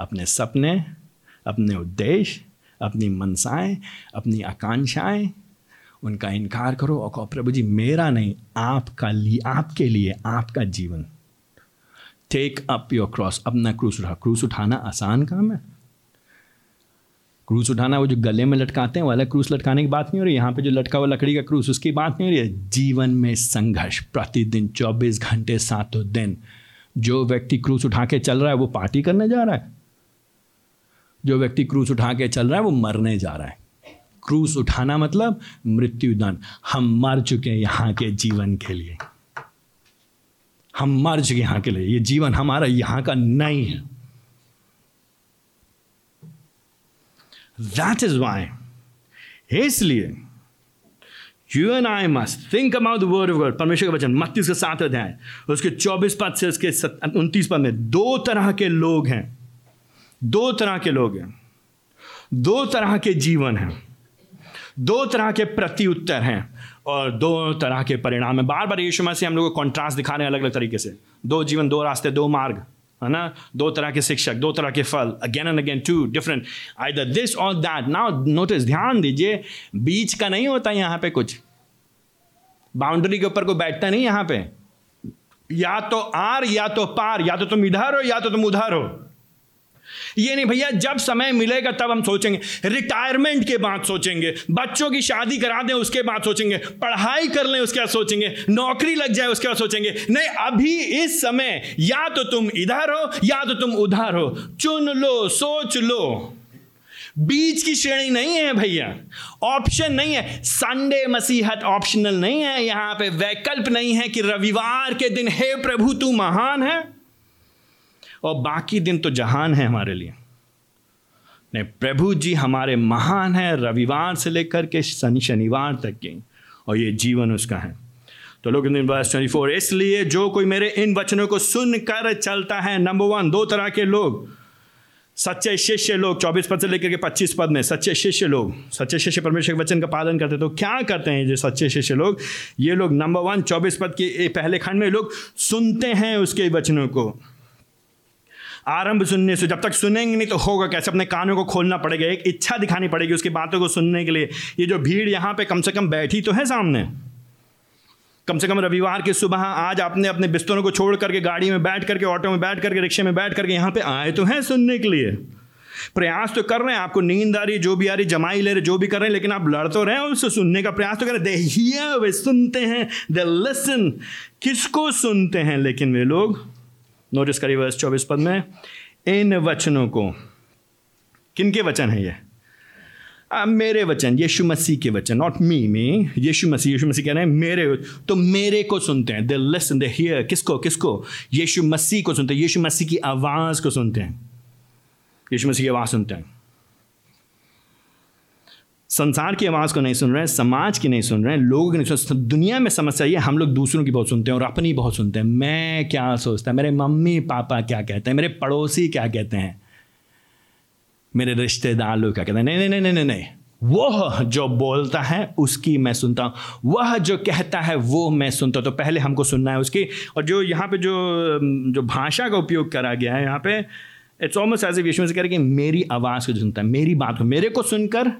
अपने सपने, अपने उद्देश्य, अपनी मनसाएँ, अपनी आकांक्षाएँ, उनका इनकार करो और कहो, प्रभु जी, मेरा नहीं, आपका लिए, आपके लिए, आपका जीवन। टेक अप योर क्रॉस अपना क्रूस उठा क्रूस उठाना आसान काम है। क्रूस उठाना, वो जो गले में लटकाते हैं वाला क्रूस लटकाने की बात नहीं हो रही। यहाँ पे जो लटका हुआ लकड़ी का क्रूस, उसकी बात नहीं हो रही है। जीवन में संघर्ष प्रतिदिन, चौबीस घंटे सातों दिन, जो व्यक्ति क्रूस उठा के चल रहा है, वो पार्टी करने जा रहा है। जो व्यक्ति क्रूस उठा के चल रहा है, वो मरने जा रहा है। क्रूस उठाना मतलब मृत्युदान हम मर चुके हैं यहाँ के जीवन के लिए। हम मर चुके यहाँ के लिए। ये जीवन हमारा यहाँ का नहीं है। दैट इज़ वाई इसलिए you and I must think about the word of God परमेश्वर का वचन मत्तीस के साथ अध्याय, उसके चौबीस पद से उसके उनतीस पद में, दो तरह के लोग हैं। दो तरह के लोग हैं। दो तरह के जीवन हैं। दो तरह के प्रति उत्तर हैं और दो तरह के परिणाम हैं। बार बार यीशु मसीह हम लोग को कॉन्ट्रास्ट दिखा रहे हैं अलग अलग तरीके से। दो जीवन, दो रास्ते, दो मार्ग। है ना? दो तरह के शिक्षक, दो तरह के फल again and again two different either this और दैट नाउ नोटिस ध्यान दीजिए, बीच का नहीं होता यहाँ पे कुछ। बाउंड्री के ऊपर कोई बैठता नहीं यहाँ पे। या तो आर, या तो पार, या तो तुम इधर हो, या तो तुम उधर हो। ये नहीं भैया, जब समय मिलेगा तब हम सोचेंगे। रिटायरमेंट के बाद सोचेंगे। बच्चों की शादी करा दें, उसके बाद सोचेंगे। पढ़ाई कर लें, उसके बाद सोचेंगे। नौकरी लग जाए, उसके बाद सोचेंगे। नहीं, अभी इस समय या तो तुम इधर हो, या तो तुम उधर हो। चुन लो, सोच लो। बीच की श्रेणी नहीं है भैया। ऑप्शन नहीं है। संडे मसीहत ऑप्शनल नहीं है। यहाँ पे वैकल्प नहीं है कि रविवार के दिन, हे प्रभु, तू महान है। और बाकी दिन तो जहान है हमारे लिए। नहीं, प्रभु जी हमारे महान हैं, रविवार से लेकर के शनि शनिवार तक के, और ये जीवन उसका है। तो लोग ट्वेंटी फोर इसलिए जो कोई मेरे इन वचनों को सुनकर चलता है नंबर वन दो तरह के लोग, सच्चे शिष्य लोग, चौबीस पद से लेकर के पच्चीस पद में, सच्चे शिष्य लोग, सच्चे शिष्य परमेश्वर के वचन का पालन करते तो क्या करते हैं जो सच्चे शिष्य लोग? ये लोग नंबर वन चौबीस पद के पहले खंड में लोग सुनते हैं उसके वचनों को। आरंभ सुनने से, जब तक सुनेंगे नहीं तो होगा कैसे? अपने कानों को खोलना पड़ेगा, एक इच्छा दिखानी पड़ेगी उसकी बातों को सुनने के लिए। ये जो भीड़ यहाँ पे कम से कम बैठी तो है सामने। कम से कम रविवार की सुबह आज आपने अपने बिस्तरों को छोड़ करके, गाड़ी में बैठ करके, ऑटो में बैठ करके, रिक्शे में बैठ करके यहाँ पे आए तो हैं सुनने के लिए। प्रयास तो कर रहे हैं, आपको नींद आ रही, जो भी आ रही, जमाई ले रहे, जो भी कर रहे हैं, लेकिन आप लड़ तो रहे हैं उससे सुनने का प्रयास तो कर रहे हैं। वे सुनते हैं, दे लिसन। किसको सुनते हैं लेकिन वे लोग? नोटिस करिए वर्ष चौबीस पद में। इन वचनों को किन के वचन है ये? आ, मेरे वचन यीशु मसीह के वचन नॉट मी मी यीशु मसीह यीशु मसीह कह रहे हैं मेरे तो मेरे को सुनते हैं दे लिसन दे हियर किसको किसको? यीशु मसीह को सुनते हैं यीशु मसीह की आवाज़ को सुनते हैं। यीशु मसीह की आवाज़ सुनते हैं। संसार की आवाज़ को नहीं सुन रहे हैं, समाज की नहीं सुन रहे हैं, लोगों की नहीं सुन दुनिया में समस्या ये हम लोग दूसरों की बहुत सुनते हैं और अपनी बहुत सुनते हैं। मैं क्या सोचता है? मेरे मम्मी पापा क्या कहते हैं? मेरे पड़ोसी क्या कहते हैं? मेरे रिश्तेदार लोग क्या कहते हैं? नहीं नहीं नहीं नहीं नहीं वह जो बोलता है, उसकी मैं सुनता हूँ। वह जो कहता है, वो मैं सुनता हूँ। तो पहले हमको सुनना है उसकी। और जो यहाँ पे जो जो भाषा का उपयोग करा गया है यहाँ पे इट्स ऑलमोस्ट एज ए विश्व से कह रहे कि मेरी आवाज़ को सुनता है, मेरी बात को, मेरे को सुनकर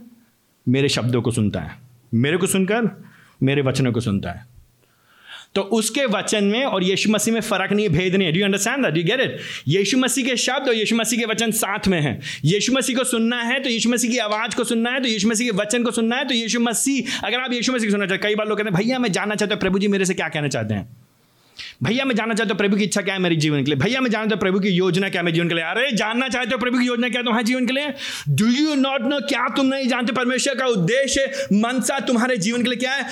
मेरे शब्दों को सुनता है, मेरे को सुनकर मेरे वचनों को सुनता है। तो उसके वचन में और यीशु मसीह में फ़र्क नहीं है भेद नहीं है। Do understand that you get it यीशु मसीह के शब्द और यीशु मसीह के वचन साथ में हैं। यीशु मसीह को सुनना है तो यीशु मसीह की आवाज़ को सुनना है तो यीशु मसीह के वचन को सुनना है तो यीशु मसीह, अगर आप यीशु मसीह को सुनना चाहते कई बार लोग कहते हैं, भैया, मैं जानना चाहता हूँ, प्रभु जी मेरे से क्या कहना चाहते हैं? भैया, मैं जानना चाहता हूँ प्रभु की इच्छा क्या है मेरे जीवन के लिए? भैया, मैं जानना चाहता हूँ प्रभु की योजना क्या है मेरे जीवन के लिए? अरे, जानना चाहते हो प्रभु की योजना क्या तुम्हारे जीवन के लिए? डू यू नॉट नो क्या तुम नहीं जानते? परमेश्वर का उद्देश्य, मनसा तुम्हारे जीवन के लिए क्या है?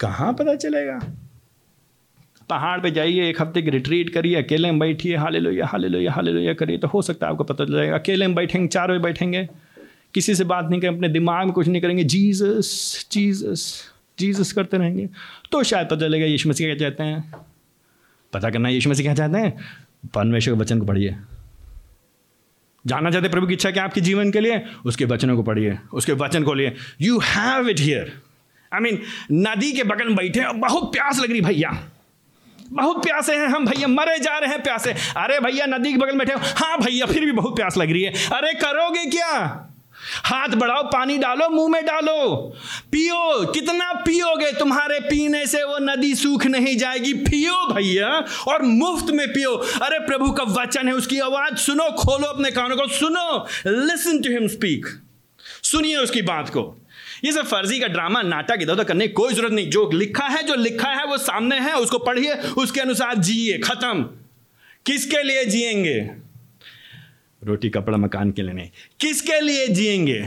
कहाँ पता चलेगा? पहाड़ पे जाइए, एक हफ़्ते की रिट्रीट करिए, अकेले में बैठिए हाले लोहिया हाले लोहिया हाले लोहिया करिए तो हो सकता है आपको पता चलेगा अकेले में बैठेंगे, चार बजे बैठेंगे, किसी से बात नहीं करें अपने दिमाग में कुछ नहीं करेंगे। जीसस जीसस जीसस करते रहेंगे। तो शायद पता चलेगा यीशु मसीह क्या चाहते हैं। पता करना यीशु मसीह क्या चाहते हैं? परमेश्वर के वचन को पढ़िए। जानना चाहते प्रभु की इच्छा क्या आपके जीवन के लिए? उसके वचनों को पढ़िए, उसके वचन को लिए। You have it here I mean नदी के बगल में बैठे बहुत प्यास लग रही भैया। बहुत प्यासे हैं हम, भैया, मरे जा रहे हैं प्यासे। अरे भैया, नदी के बगल बैठे हाँ भैया, फिर भी बहुत प्यास लग रही है। अरे करोगे क्या? हाथ बढ़ाओ, पानी डालो, मुँह में डालो। पियो, कितना पियोगे तुम्हारे पीने से वो नदी सूख नहीं जाएगी। पियो भैया, और मुफ़्त में पियो। अरे प्रभु का वचन है, उसकी आवाज़ सुनो, खोलो अपने कानों को, सुनो। लिसन टू हिम स्पीक सुनिए उसकी बात को। ये सब फर्जी का ड्रामा, नाटक इधर उधर करने की कोई ज़रूरत नहीं। जो लिखा है, जो लिखा है, वो सामने है, उसको पढ़िए, उसके अनुसार जिए, खत्म। किसके लिए जिएँगे? रोटी कपड़ा मकान के लिए नहीं किसके लिए जिएँगे?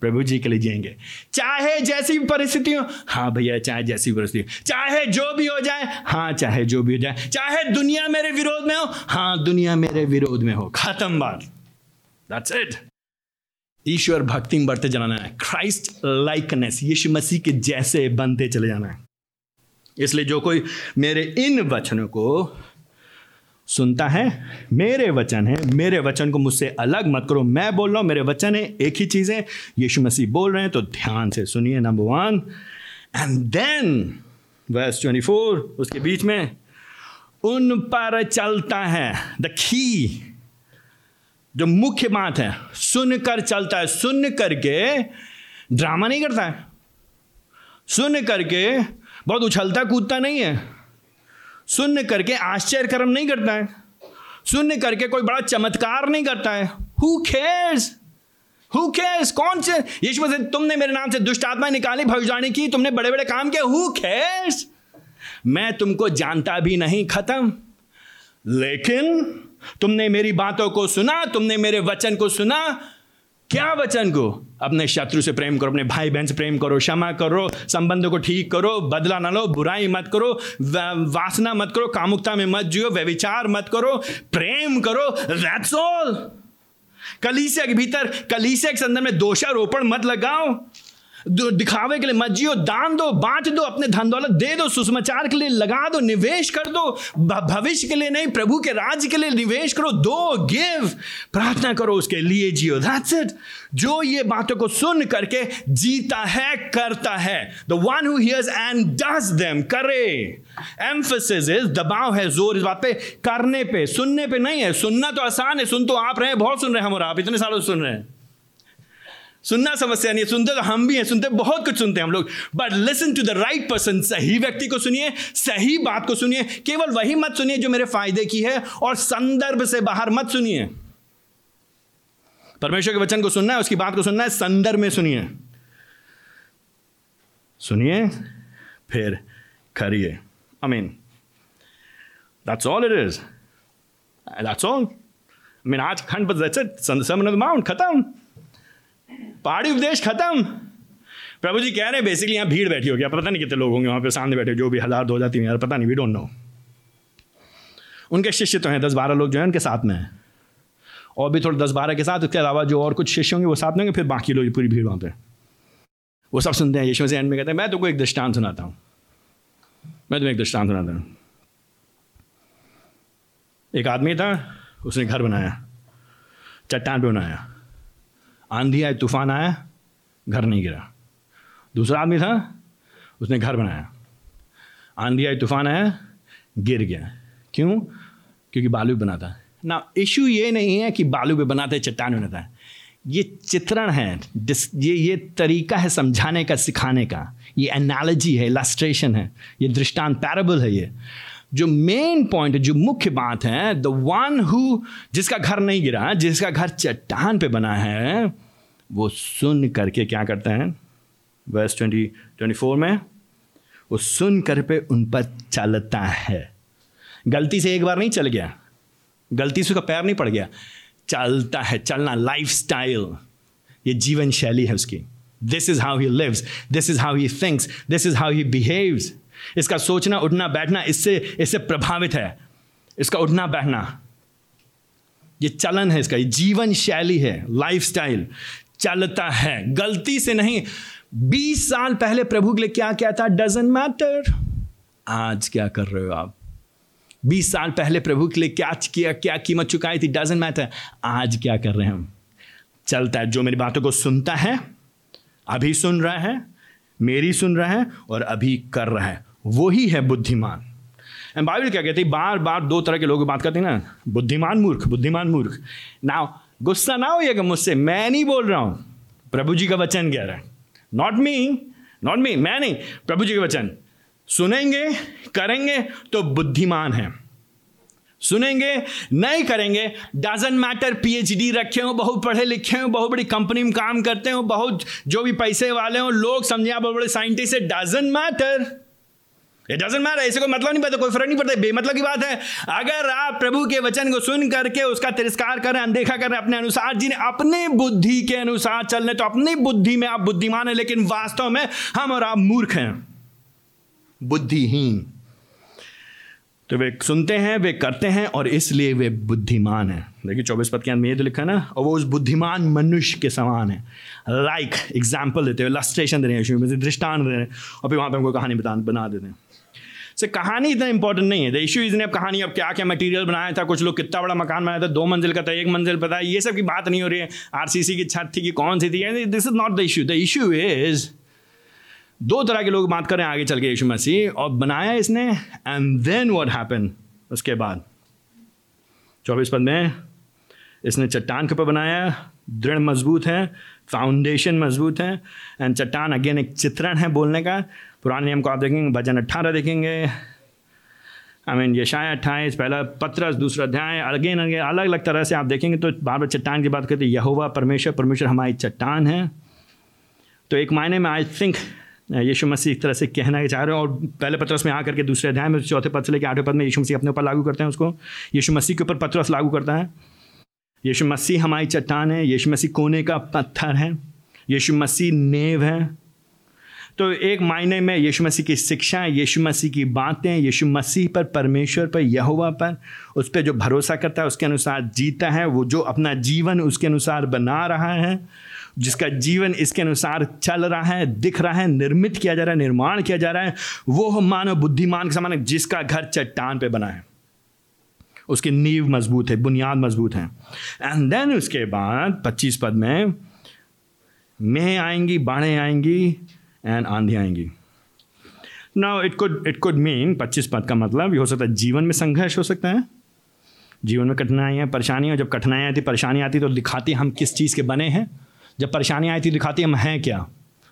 प्रभु जी के लिए जिएँगे। चाहे जैसी परिस्थिति हो हाँ भैया, चाहे जैसी परिस्थिति चाहे जो भी हो जाए हाँ चाहे जो भी हो जाए, चाहे दुनिया मेरे विरोध में हो हाँ दुनिया मेरे विरोध में हो। खत्म बात। दैट्स इट ईश्वर भक्ति में बढ़ते जाना है। क्राइस्ट लाइकनेस यीशु मसीह के जैसे बनते चले जाना है। इसलिए जो कोई मेरे इन वचनों को सुनता है? मेरे वचन है। मेरे वचन को मुझसे अलग मत करो। मैं बोल रहा हूँ, मेरे वचन है, एक ही चीज़ है। यीशु मसीह बोल रहे हैं तो ध्यान से सुनिए number one and then verse twenty four उसके बीच में, उन पर चलता है। द की जो मुख्य बात है, सुनकर चलता है। सुन करके ड्रामा नहीं करता है। सुन करके बहुत उछलता कूदता नहीं है। सुन करके आश्चर्य कर्म नहीं करता है। सुन करके कोई बड़ा चमत्कार नहीं करता है। हु केयर्स हु केयर्स कौन से यीशु से तुमने मेरे नाम से दुष्ट आत्मा निकाली, भविष्यवाणी की, तुमने बड़े बड़े काम किए। हु केयर्स मैं तुमको जानता भी नहीं, खत्म। लेकिन तुमने मेरी बातों को सुना, तुमने मेरे वचन को सुना क्या वचन को? अपने शत्रु से प्रेम करो, अपने भाई बहन से प्रेम करो, क्षमा करो, संबंधों को ठीक करो, बदला ना लो, बुराई मत करो वासना मत करो, कामुकता में मत जियो, व्यविचार मत करो, प्रेम करो दैट्स ऑल कलीसिया के भीतर, कलीसिया के संदर्भ में दोषारोपण मत लगाओ। दिखावे के लिए मत जियो, दान दो, बांट दो, अपने धन दौलत दे दो, सुसमाचार के लिए लगा दो, निवेश कर दो भविष्य के लिए नहीं, प्रभु के राज्य के लिए निवेश करो, दो गिव प्रार्थना करो उसके लिए जियो। दैट्स इट जो ये बातों को सुन करके जीता है, करता है। The one who hears and does them करे। एम्फोसिस इज़ दबाव है, ज़ोर इस बात पे, करने पे, सुनने पे नहीं है। सुनना तो आसान है, सुन तो आप रहे हैं, बहुत सुन रहे हैं हम और आप, इतने सालों सुन रहे हैं। सुनना समस्या नहीं है, सुनते तो हम भी हैं, सुनते बहुत कुछ सुनते हैं हम लोग। But listen to the right person सही व्यक्ति को सुनिए, सही बात को सुनिए, केवल वही मत सुनिए जो मेरे फ़ायदे की है और संदर्भ से बाहर मत सुनिए। परमेश्वर के वचन को सुनना है, उसकी बात को सुनना है, संदर्भ में सुनिए। सुनिए, फिर करिए। I mean that's all it is that's all mean आज खंड पर माउंट खत्म। पहाड़ी उपदेश खत्म। प्रभु जी कह रहे हैं बेसिकली यहाँ भीड़ बैठी होगी। पता नहीं कितने लोग होंगे, वहाँ पे सामने बैठे, जो भी हज़ार, दो हज़ार, तीन हज़ार, पता नहीं वी डोंट नो उनके शिष्य तो हैं, दस बारह लोग जो हैं, उनके साथ में हैं। और भी थोड़े दस बारह के साथ, उसके अलावा जो और कुछ शिष्य होंगे, वो साथ में होंगे, फिर बाकी लोग पूरी भीड़ वहाँ पे। वो सब सुनते हैं, यशो से एंड में कहते हैं, मैं तुमको एक दृष्टांत सुनाता हूँ। मैं तुम्हें एक दृष्टांत सुनाता हूँ। एक आदमी था, उसने घर बनाया, चट्टान पे बनाया आंधी आई तूफ़ान आया, घर नहीं गिरा। दूसरा आदमी था, उसने घर बनाया। आंधी आई तूफ़ान आया, गिर गया। क्यों? क्योंकि बालू बनाता ना इशू ये नहीं है कि बालू पे बनाते, चट्टान बनाता है। ये चित्रण है ये ये तरीका है समझाने का, सिखाने का। ये एनालॉजी है इलास्ट्रेशन है। ये दृष्टांत पैराबल है ये। जो मेन पॉइंट जो मुख्य बात है द वन हु जिसका घर नहीं गिरा, जिसका घर चट्टान पे बना है वो सुन करके क्या करते हैं? वर्स ट्वेंटी ट्वेंटी फोर में, वो सुन कर पे उन पर चलता है। गलती से एक बार नहीं चल गया। गलती से उसका पैर नहीं पड़ गया। चलता है, चलना लाइफ स्टाइल ये जीवन शैली है उसकी। This is how he lives this is how he thinks this is how he behaves इसका सोचना, उठना, बैठना, इससे इससे प्रभावित है। इसका उठना, बैठना। ये चलन है इसका। ये जीवन शैली है। लाइफ स्टाइल चलता है। गलती से नहीं, बीस साल पहले प्रभु के लिए क्या क्या था? डजेंट मैटर आज क्या कर रहे हो आप? बीस साल पहले प्रभु के लिए क्या किया, क्या कीमत चुकाई थी? डजेंट मैटर आज क्या कर रहे हैं हम? चलता है। जो मेरी बातों को सुनता है, अभी सुन रहा है, मेरी सुन रहा है और अभी कर रहा है। वही है बुद्धिमान। एंड बाइबल क्या कहती है? बार बार दो तरह के लोग बात करते हैं ना। बुद्धिमान मूर्ख बुद्धिमान मूर्ख। ना गुस्सा ना होइएगा मुझसे मैं नहीं बोल रहा हूँ। प्रभु जी का वचन कह रहा है। नॉट मी नॉट मी मैं नहीं। प्रभु जी का वचन, सुनेंगे, करेंगे तो बुद्धिमान है। सुनेंगे, नहीं करेंगे डजेंट मैटर पीएचडी रखे हो, बहुत पढ़े लिखे हो, बहुत बड़ी कंपनी में काम करते हो, बहुत जो भी पैसे वाले हो, लोग समझे बहुत बड़े साइंटिस्ट है doesn't matter it doesn't matter ऐसे कोई मतलब नहीं पड़ता, कोई फ़र्क नहीं पड़ता बेमतलब की बात है। अगर आप प्रभु के वचन को सुन करके उसका तिरस्कार करें अनदेखा करें अपने अनुसार जिन्हें अपने बुद्धि के अनुसार चलने तो अपनी बुद्धि में आप बुद्धिमान है, लेकिन वास्तव में हम और आप मूर्ख हैं। बुद्धिहीन। तो वे सुनते हैं, वे करते हैं, और इसलिए वे बुद्धिमान हैं। देखिए, चौबीस पद के अंदर ये तो लिखा है ना, और वो उस बुद्धिमान मनुष्य के समान है। लाइक एग्ज़ाम्पल देते हैं लस्ट्रेशन दे रहे हैं दृष्टान दे रहे हैं, और फिर वहाँ पर हमको कहानी बता, बना देते हैं। से कहानी इतना इंपॉर्टेंट नहीं है। द इशू इज़ ने अब कहानी, अब क्या क्या मटेरियल बनाया था, कुछ लोग कितना बड़ा मकान बनाया था, दो मंजिल का था, एक मंजिल पता है ये सब की बात नहीं हो रही है। आरसीसी की छत थी कि कौन सी थी? This is not the issue the issue is दो तरह के लोग बात करें, आगे चल के यीशु मसीह, और बनाया इसने एंड देन व्हाट हैपन उसके बाद। चौबीस पद में, इसने चट्टान के ऊपर बनाया, दृढ़ मज़बूत है फाउंडेशन मज़बूत है। एंड चट्टान अगेन एक चित्रण है बोलने का। पुराने नियम को आप देखेंगे भजन अट्ठारह देखेंगे। आई मीन ये शायद अट्ठाईस, पहला पत्रस, दूसरा अध्याय। अगेन अगेन अलग अलग तरह से आप देखेंगे तो बार बार चट्टान की बात करते यहोवा, परमेश्वर परमेश्वर हमारी चट्टान है। तो एक मायने में आई थिंक यीशु मसीह एक तरह से कहना चाह रहे हैं और पहले पत्रस में आकर के दूसरे अध्याय में, चौथे पद से लेकर आठवें पद में यीशु मसीह अपने ऊपर लागू करते हैं उसको। यीशु मसीह के ऊपर पत्रस लागू करता है। यीशु मसीह हमारी चट्टान है, यीशु मसीह कोने का पत्थर है, यीशु मसीह नेव है। तो एक मायने में यीशु मसीह की शिक्षा, यीशु मसीह की बातें, यीशु मसीह पर, परमेश्वर पर, यहोवा पर, उस पर जो भरोसा करता है, उसके अनुसार जीता है, वो जो अपना जीवन उसके अनुसार बना रहा है, जिसका जीवन इसके अनुसार चल रहा है, दिख रहा है, निर्मित किया जा रहा है, निर्माण किया जा रहा है, वो मानव बुद्धिमान के समान जिसका घर चट्टान पे बना है। उसकी नींव मज़बूत है, बुनियाद मज़बूत है। एंड देन उसके बाद पच्चीस पद में मेह आएँगी बाढ़ें आएँगी एंड आंधी आएँगी। Now it could it could mean पच्चीस पद का मतलब ये हो सकता है जीवन में संघर्ष हो सकता है। जीवन में कठिनाइयाँ परेशानियाँ जब कठिनाइयाँ आती, परेशानी आती तो दिखाती हम किस चीज़ के बने हैं। जब परेशानियाँ आई थी दिखाती हम हैं क्या।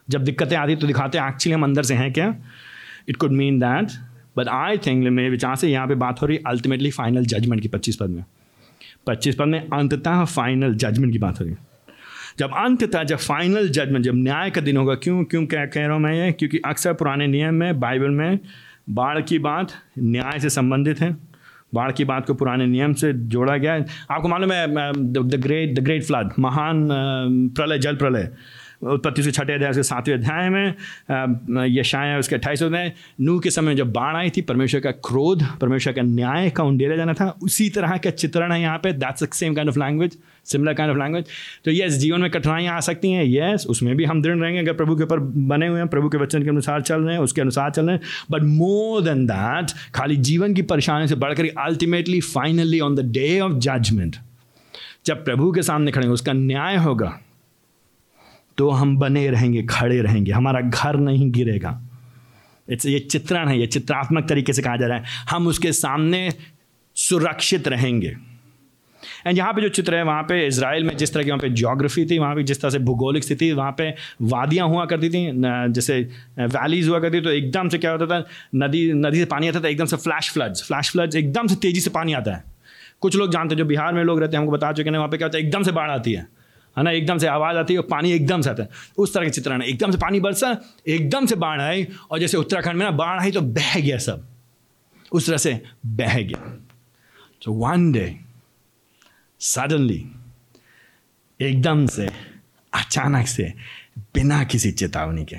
जब दिक्कतें आती तो दिखाते एक्चुअली हम अंदर से हैं क्या। It could mean that but I think मेरे विचार से यहाँ पे बात हो रही है अल्टीमेटली फाइनल जजमेंट की पच्चीस पद में। पच्चीस पद में अंततः फाइनल जजमेंट की बात हो रही है। जब अंततः जब फाइनल जजमेंट जब न्याय का दिन होगा, क्यों क्यों क्या कह रहा हूँ मैं ये? क्योंकि अक्सर पुराने नियम में बाइबल में बाढ़ की बात न्याय से संबंधित है। बाढ़ की बात को पुराने नियम से जोड़ा गया है। आपको मालूम है the great the great flood महान प्रलय, जल प्रलय। उत्पत्ति उसके छठे अध्याय उसके सातवें अध्याय में यशाया उसके अट्ठाईस अध्याय, नूह के समय जब बाढ़ आई थी, परमेश्वर का क्रोध, परमेश्वर का न्याय का उंडेला जाना था, उसी तरह का चित्रण है यहाँ पे that's same kind of language similar kind of language तो यस जीवन में कठिनाइयाँ आ सकती हैं यस उसमें भी हम दृढ़ रहेंगे, अगर प्रभु के ऊपर बने हुए हैं, प्रभु के वचन के अनुसार चल रहे हैं, उसके अनुसार चल रहे हैं बट मोर देन दैट खाली जीवन की परेशानी से बढ़कर ultimately finally on the day of judgement जब प्रभु के सामने खड़े उसका न्याय होगा तो हम बने रहेंगे, खड़े रहेंगे। हमारा घर नहीं गिरेगा। इट्स ये चित्रण है, ये चित्रात्मक तरीके से कहा जा रहा है। हम उसके सामने सुरक्षित रहेंगे। एंड यहाँ पे जो चित्र है, वहाँ पे इसराइल में जिस तरह की वहाँ पे जोग्राफी थी, वहाँ पे जिस तरह से भूगोलिक स्थिति, वहाँ पे वादियाँ हुआ करती थी जैसे वैलीज हुआ करती तो एकदम से क्या होता था, नदी नदी से पानी आता था, एकदम से फ्लैश फ्लड्स फ्लैश फ्लड्स एकदम से तेज़ी से पानी आता है। कुछ लोग जानते हैं, जो बिहार में लोग रहते हैं, हमको बता चुके हैं, वहाँ पे क्या होता है, एकदम से बाढ़ आती है। है ना? एकदम से आवाज़ आती है और पानी एकदम से आता है। उस तरह के चित्रण है एकदम से पानी बरसा एकदम से बाढ़ आई और जैसे उत्तराखंड में ना बाढ़ आई तो बह गया सब। उस तरह से बह गया। तो वन डे सडनली एकदम से अचानक से बिना किसी चेतावनी के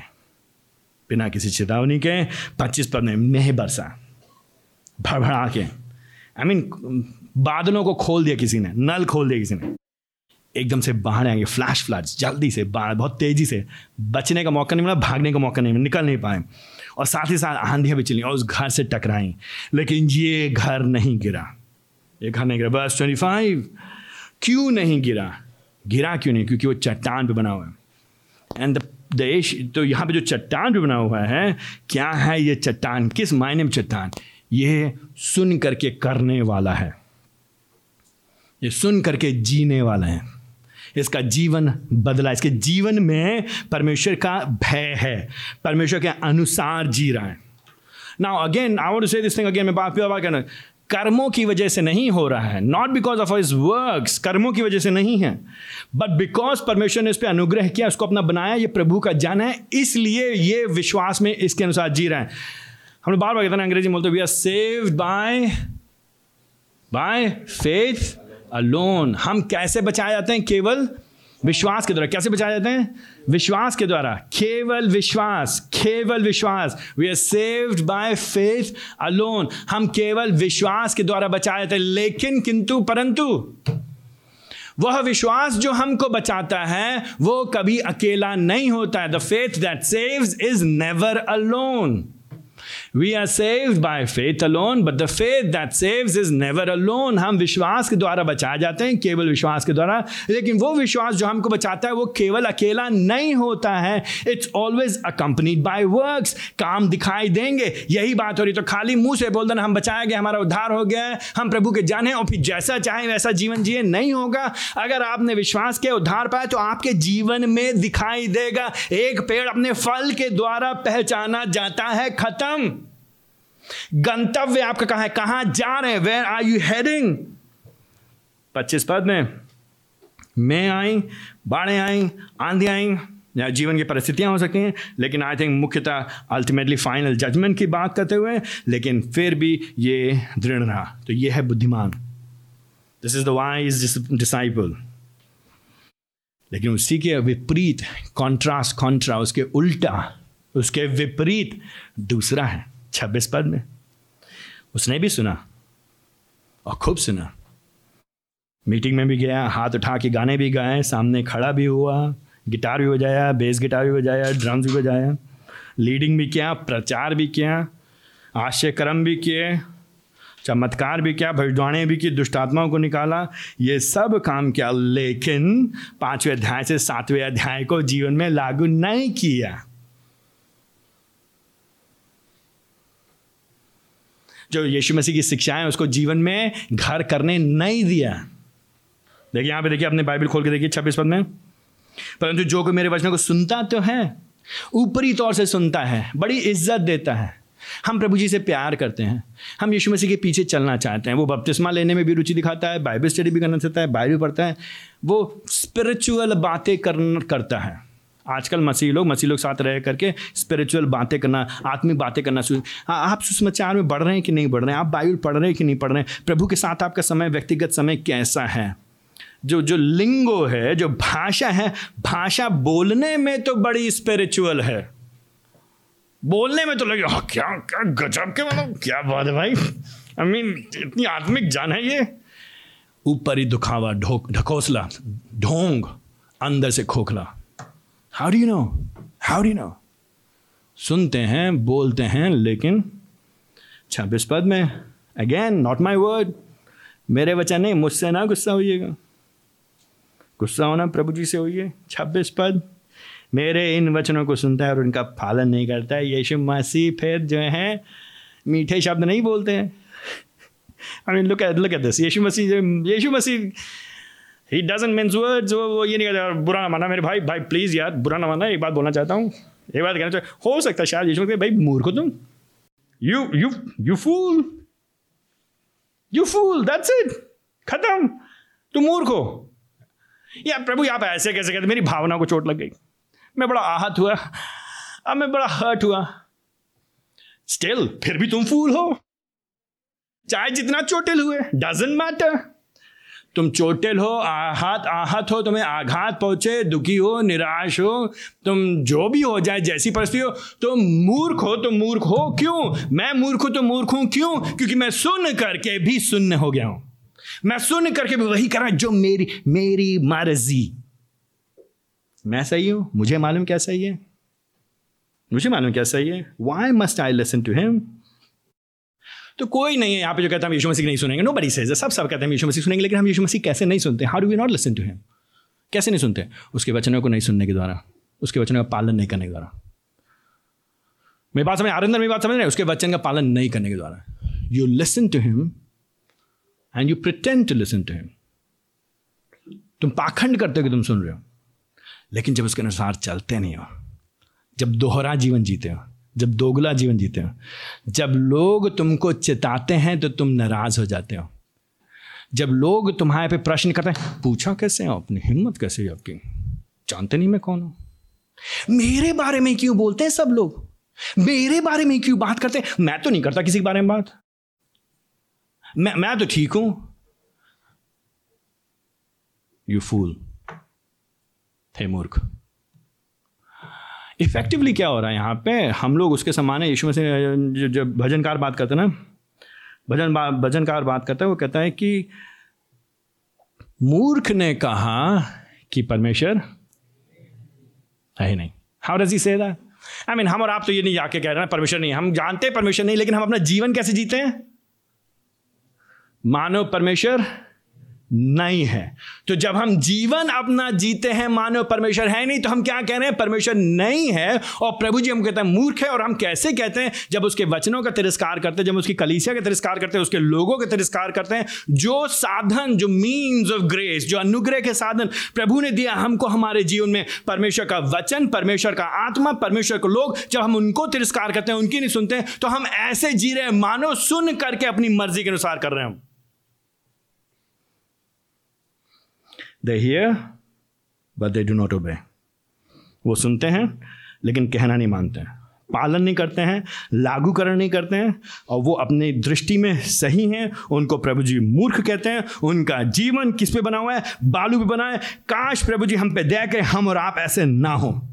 बिना किसी चेतावनी के पच्चीस पद में मेह बरसा। भड़भड़ा के। आई I मीन mean, बादलों को खोल दिया किसी ने नल खोल दिया किसी ने। एकदम से बाहर आएँगे फ्लैश फ्लड्स जल्दी से बाहर, बहुत तेज़ी से बचने का मौका नहीं मिला, भागने का मौका नहीं मिला, निकल नहीं पाए। और साथ ही साथ आंधियाँ भी चली और उस घर से टकराई, लेकिन ये घर नहीं गिरा। ये घर नहीं गिरा। बस ट्वेंटी फाइव क्यों नहीं गिरा? गिरा क्यों नहीं? क्योंकि वो चट्टान पे बना हुआ है। एंड देश तो यहाँ पे जो चट्टान पे बना हुआ है, क्या है ये चट्टान? किस मायने में चट्टान? ये सुन करके करने वाला है। ये सुन करके जीने वाला है। इसका जीवन बदला, इसके जीवन में परमेश्वर का भय है, परमेश्वर के अनुसार जी रहा है। नाउ अगेन आई से दिस थिंग अगेन मैं बात बात कहना कर्मों की वजह से नहीं हो रहा है not because of his works कर्मों की वजह से नहीं है बट बिकॉज़ परमेश्वर ने इस पर अनुग्रह किया, उसको अपना बनाया, ये प्रभु का जन है, इसलिए ये विश्वास में इसके अनुसार जी रहे हैं। हम लोग बार बार कहते हैं अंग्रेज़ी बोलते we are saved by by faith alone हम कैसे बचाए जाते हैं? केवल विश्वास के द्वारा। कैसे बचाए जाते हैं? विश्वास के द्वारा। केवल विश्वास केवल विश्वास। We are saved by faith alone हम केवल विश्वास के द्वारा बचाए जाते हैं। लेकिन किंतु, परंतु, वह विश्वास जो हमको बचाता है, वो कभी अकेला नहीं होता है। The faith that saves is never alone we are saved by faith alone but the faith that saves is never alone हम विश्वास के द्वारा बचाए जाते हैं, केवल विश्वास के द्वारा। लेकिन वो विश्वास जो हमको बचाता है, वो केवल अकेला नहीं होता है। It's always accompanied by works काम दिखाई देंगे। यही बात हो रही तो खाली मुँह से बोल देना, हम बचाए गए हमारा उद्धार हो गया है। हम प्रभु के जाने और फिर जैसा चाहे वैसा जीवन जिए, नहीं होगा। अगर आपने विश्वास के उद्धार पाया तो आपके जीवन में दिखाई देगा। एक पेड़ अपने फल के द्वारा पहचाना जाता है। खत्म। गंतव्य आपका कहा है? कहाँ जा रहे हैं? वेर आर यू हेडिंग पच्चीस पद में। मैं आई, बाढ़ें आई, आंधी आई, या जीवन की परिस्थितियाँ हो सकती हैं, लेकिन आई थिंक मुख्यतः अल्टीमेटली फाइनल जजमेंट की बात करते हुए, लेकिन फिर भी ये दृढ़ रहा। तो ये है बुद्धिमान। This is the wise disciple लेकिन उसी के विपरीत कॉन्ट्रास्ट कॉन्ट्रा उसके उल्टा, उसके विपरीत दूसरा है। छब्बीस पद में। उसने भी सुना और खूब सुना। मीटिंग में भी गया, हाथ उठा के गाने भी गाए, सामने खड़ा भी हुआ, गिटार भी बजाया, बेस गिटार भी बजाया, ड्रम्स भी बजाया, लीडिंग भी किया, प्रचार भी किया आश्चर्य कर्म भी किए, चमत्कार भी किया, भविष्यवाणी भी की, दुष्टात्माओं को निकाला। ये सब काम किया, लेकिन पाँचवें अध्याय से सातवें अध्याय को जीवन में लागू नहीं किया। जो यीशु मसीह की शिक्षाएँ उसको जीवन में घर करने नहीं दिया। देखिए, यहाँ पे देखिए, अपने बाइबल खोल के देखिए, छब्बीस पद में। परंतु जो कोई मेरे वचनों को सुनता तो है, ऊपरी तौर से सुनता है, बड़ी इज़्ज़त देता है। हम प्रभु जी से प्यार करते हैं। हम यीशु मसीह के पीछे चलना चाहते हैं। वो बपतिस्मा लेने में भी रुचि दिखाता है, बाइबल स्टडी भी करना चाहता है, बाइबल पढ़ता है। वो स्पिरिचुअल बातें करता है। आजकल मसीह लोग मसीह लोग साथ रह करके स्पिरिचुअल बातें करना, आत्मिक बातें करना शुरू हाँ आप सुसमाचार में बढ़ रहे हैं कि नहीं बढ़ रहे हैं? आप बाइबल पढ़ रहे हैं कि नहीं पढ़ रहे हैं? प्रभु के साथ आपका समय, व्यक्तिगत समय कैसा है? जो जो लिंगो है, जो भाषा है, भाषा बोलने में तो बड़ी स्पिरिचुअल है। बोलने में तो लगे हाँ क्या क्या गजब के मतलब क्या बात है भाई? आई मीन इतनी आत्मिक जान है ये। ऊपर ही दुखावा, ढोक, ढकोसला, ढोंग, अंदर से खोखला। How do know how do know सुनते हैं, बोलते हैं, लेकिन छब्बीस पद में अगेन नॉट माई वर्ड मेरे वचन नहीं, मुझसे ना गुस्सा होइएगा। गुस्सा होना प्रभु जी से होइए, छब्बीस पद। मेरे इन वचनों को सुनता है और उनका पालन नहीं करता है। यीशु मसीह फिर जो है, मीठे शब्द नहीं बोलते हैं। I mean look at look at this Yeshu Masih Yeshu Masih he doesn't means words वो ये नहीं कहता बुरा ना माना मेरे भाई। भाई प्लीज़ यार, बुरा ना माना एक बात बोलना चाहता हूँ। एक बात कहना चाहिए हो सकता है शायद यीशु मसीह, भाई, मूर्ख तुम। You you you fool you fool that's it खत्म। तुम मूर्ख हो। या प्रभु, आप ऐसे कैसे कहते मेरी भावना को चोट लग गई। मैं बड़ा आहत हुआ। अब मैं बड़ा हर्ट हुआ। स्टिल फिर भी तुम फूल हो। चाहे जितना चोटिल हुए डजेंट मैटर तुम चोटिल हो, आहत आहत हो, तुम्हें आघात पहुँचे, दुखी हो, निराश हो, तुम जो भी हो जाए, जैसी परिस्थिति हो तुम मूर्ख हो तो मूर्ख हो, क्यों? मैं मूर्ख हूँ तो मूर्ख हूँ, क्यों? क्योंकि मैं सुन करके भी सुन्न हो गया हूँ। मैं सुन करके भी वही कर जो मेरी मेरी मर्ज़ी। मैं सही हूँ? मुझे मालूम क्या सही है? मुझे मालूम क्या सही है? Why must I listen to him तो कोई नहीं है यहाँ पे जो कहता है हम यीशु मसीह नहीं सुनेंगे। नो बड़ी से सब सब कहते हैं यीशु मसीह सुनेंगे, लेकिन हम यीशु मसीह कैसे नहीं सुनते? How do we not listen to him कैसे नहीं सुनते? उसके वचनों को नहीं सुनने के द्वारा, उसके वचनों का पालन नहीं करने के द्वारा। मेरी बात समझ आनंदर मेरी बात समझ रहे उसके वचन का पालन नहीं करने के द्वारा। You listen to him and you pretend to listen to him तुम पाखंड करते हो कि तुम सुन रहे हो। लेकिन जब उसके अनुसार चलते नहीं हो, जब दोहरा जीवन जीते हो जब दोगला जीवन जीते हो। जब लोग तुमको चिताते हैं तो तुम नाराज़ हो जाते हो। जब लोग तुम्हारे पे प्रश्न करते हैं, पूछा कैसे हो अपनी हिम्मत कैसे हो आपकी? जानते नहीं मैं कौन हूँ? मेरे बारे में क्यों बोलते हैं सब लोग? मेरे बारे में क्यों बात करते हैं? मैं तो नहीं करता किसी के बारे में बात। मैं मैं तो ठीक हूँ। यू फूल थे मूर्ख। इफेक्टिवली क्या हो रहा है यहाँ पे? हम लोग उसके समान यीशु में से जब भजनकार बात करते हैं ना, भजन भजनकार बात करता है, वो कहता है कि मूर्ख ने कहा कि परमेश्वर है ही नहीं। How does he say that I mean हम और आप तो ये नहीं आके कह रहे हैं, परमेश्वर नहीं, हम जानते परमेश्वर नहीं, लेकिन हम अपना जीवन कैसे जीते हैं? मानव परमेश्वर नहीं है। तो जब हम जीवन अपना जीते हैं, मानो परमेश्वर है नहीं तो हम क्या कह रहे हैं? परमेश्वर नहीं है और प्रभु जी हम कहते हैं मूर्ख है और हम कैसे कहते हैं? जब उसके वचनों का तिरस्कार करते हैं, जब उसकी कलीसिया का तिरस्कार करते हैं, उसके लोगों का तिरस्कार करते हैं, जो साधन, जो मीन्स ऑफ़ ग्रेस जो अनुग्रह के साधन प्रभु ने दिया हमको हमारे जीवन में, परमेश्वर का वचन, परमेश्वर का आत्मा, परमेश्वर को लोग जब हम उनको तिरस्कार करते हैं, उनकी नहीं सुनते हैं तो हम ऐसे जी रहे हैं, मानो सुन करके अपनी मर्ज़ी के अनुसार कर रहे हैं they hear but they do not obey वो सुनते हैं, लेकिन कहना नहीं मानते हैं। पालन नहीं करते हैं, लागूकरण नहीं करते हैं, और वो अपनी दृष्टि में सही हैं, उनको प्रभु जी मूर्ख कहते हैं, उनका जीवन किस पे बना हुआ है? बालू पे बना है। काश प्रभु जी हम पे दया करें, हम और आप ऐसे ना हों।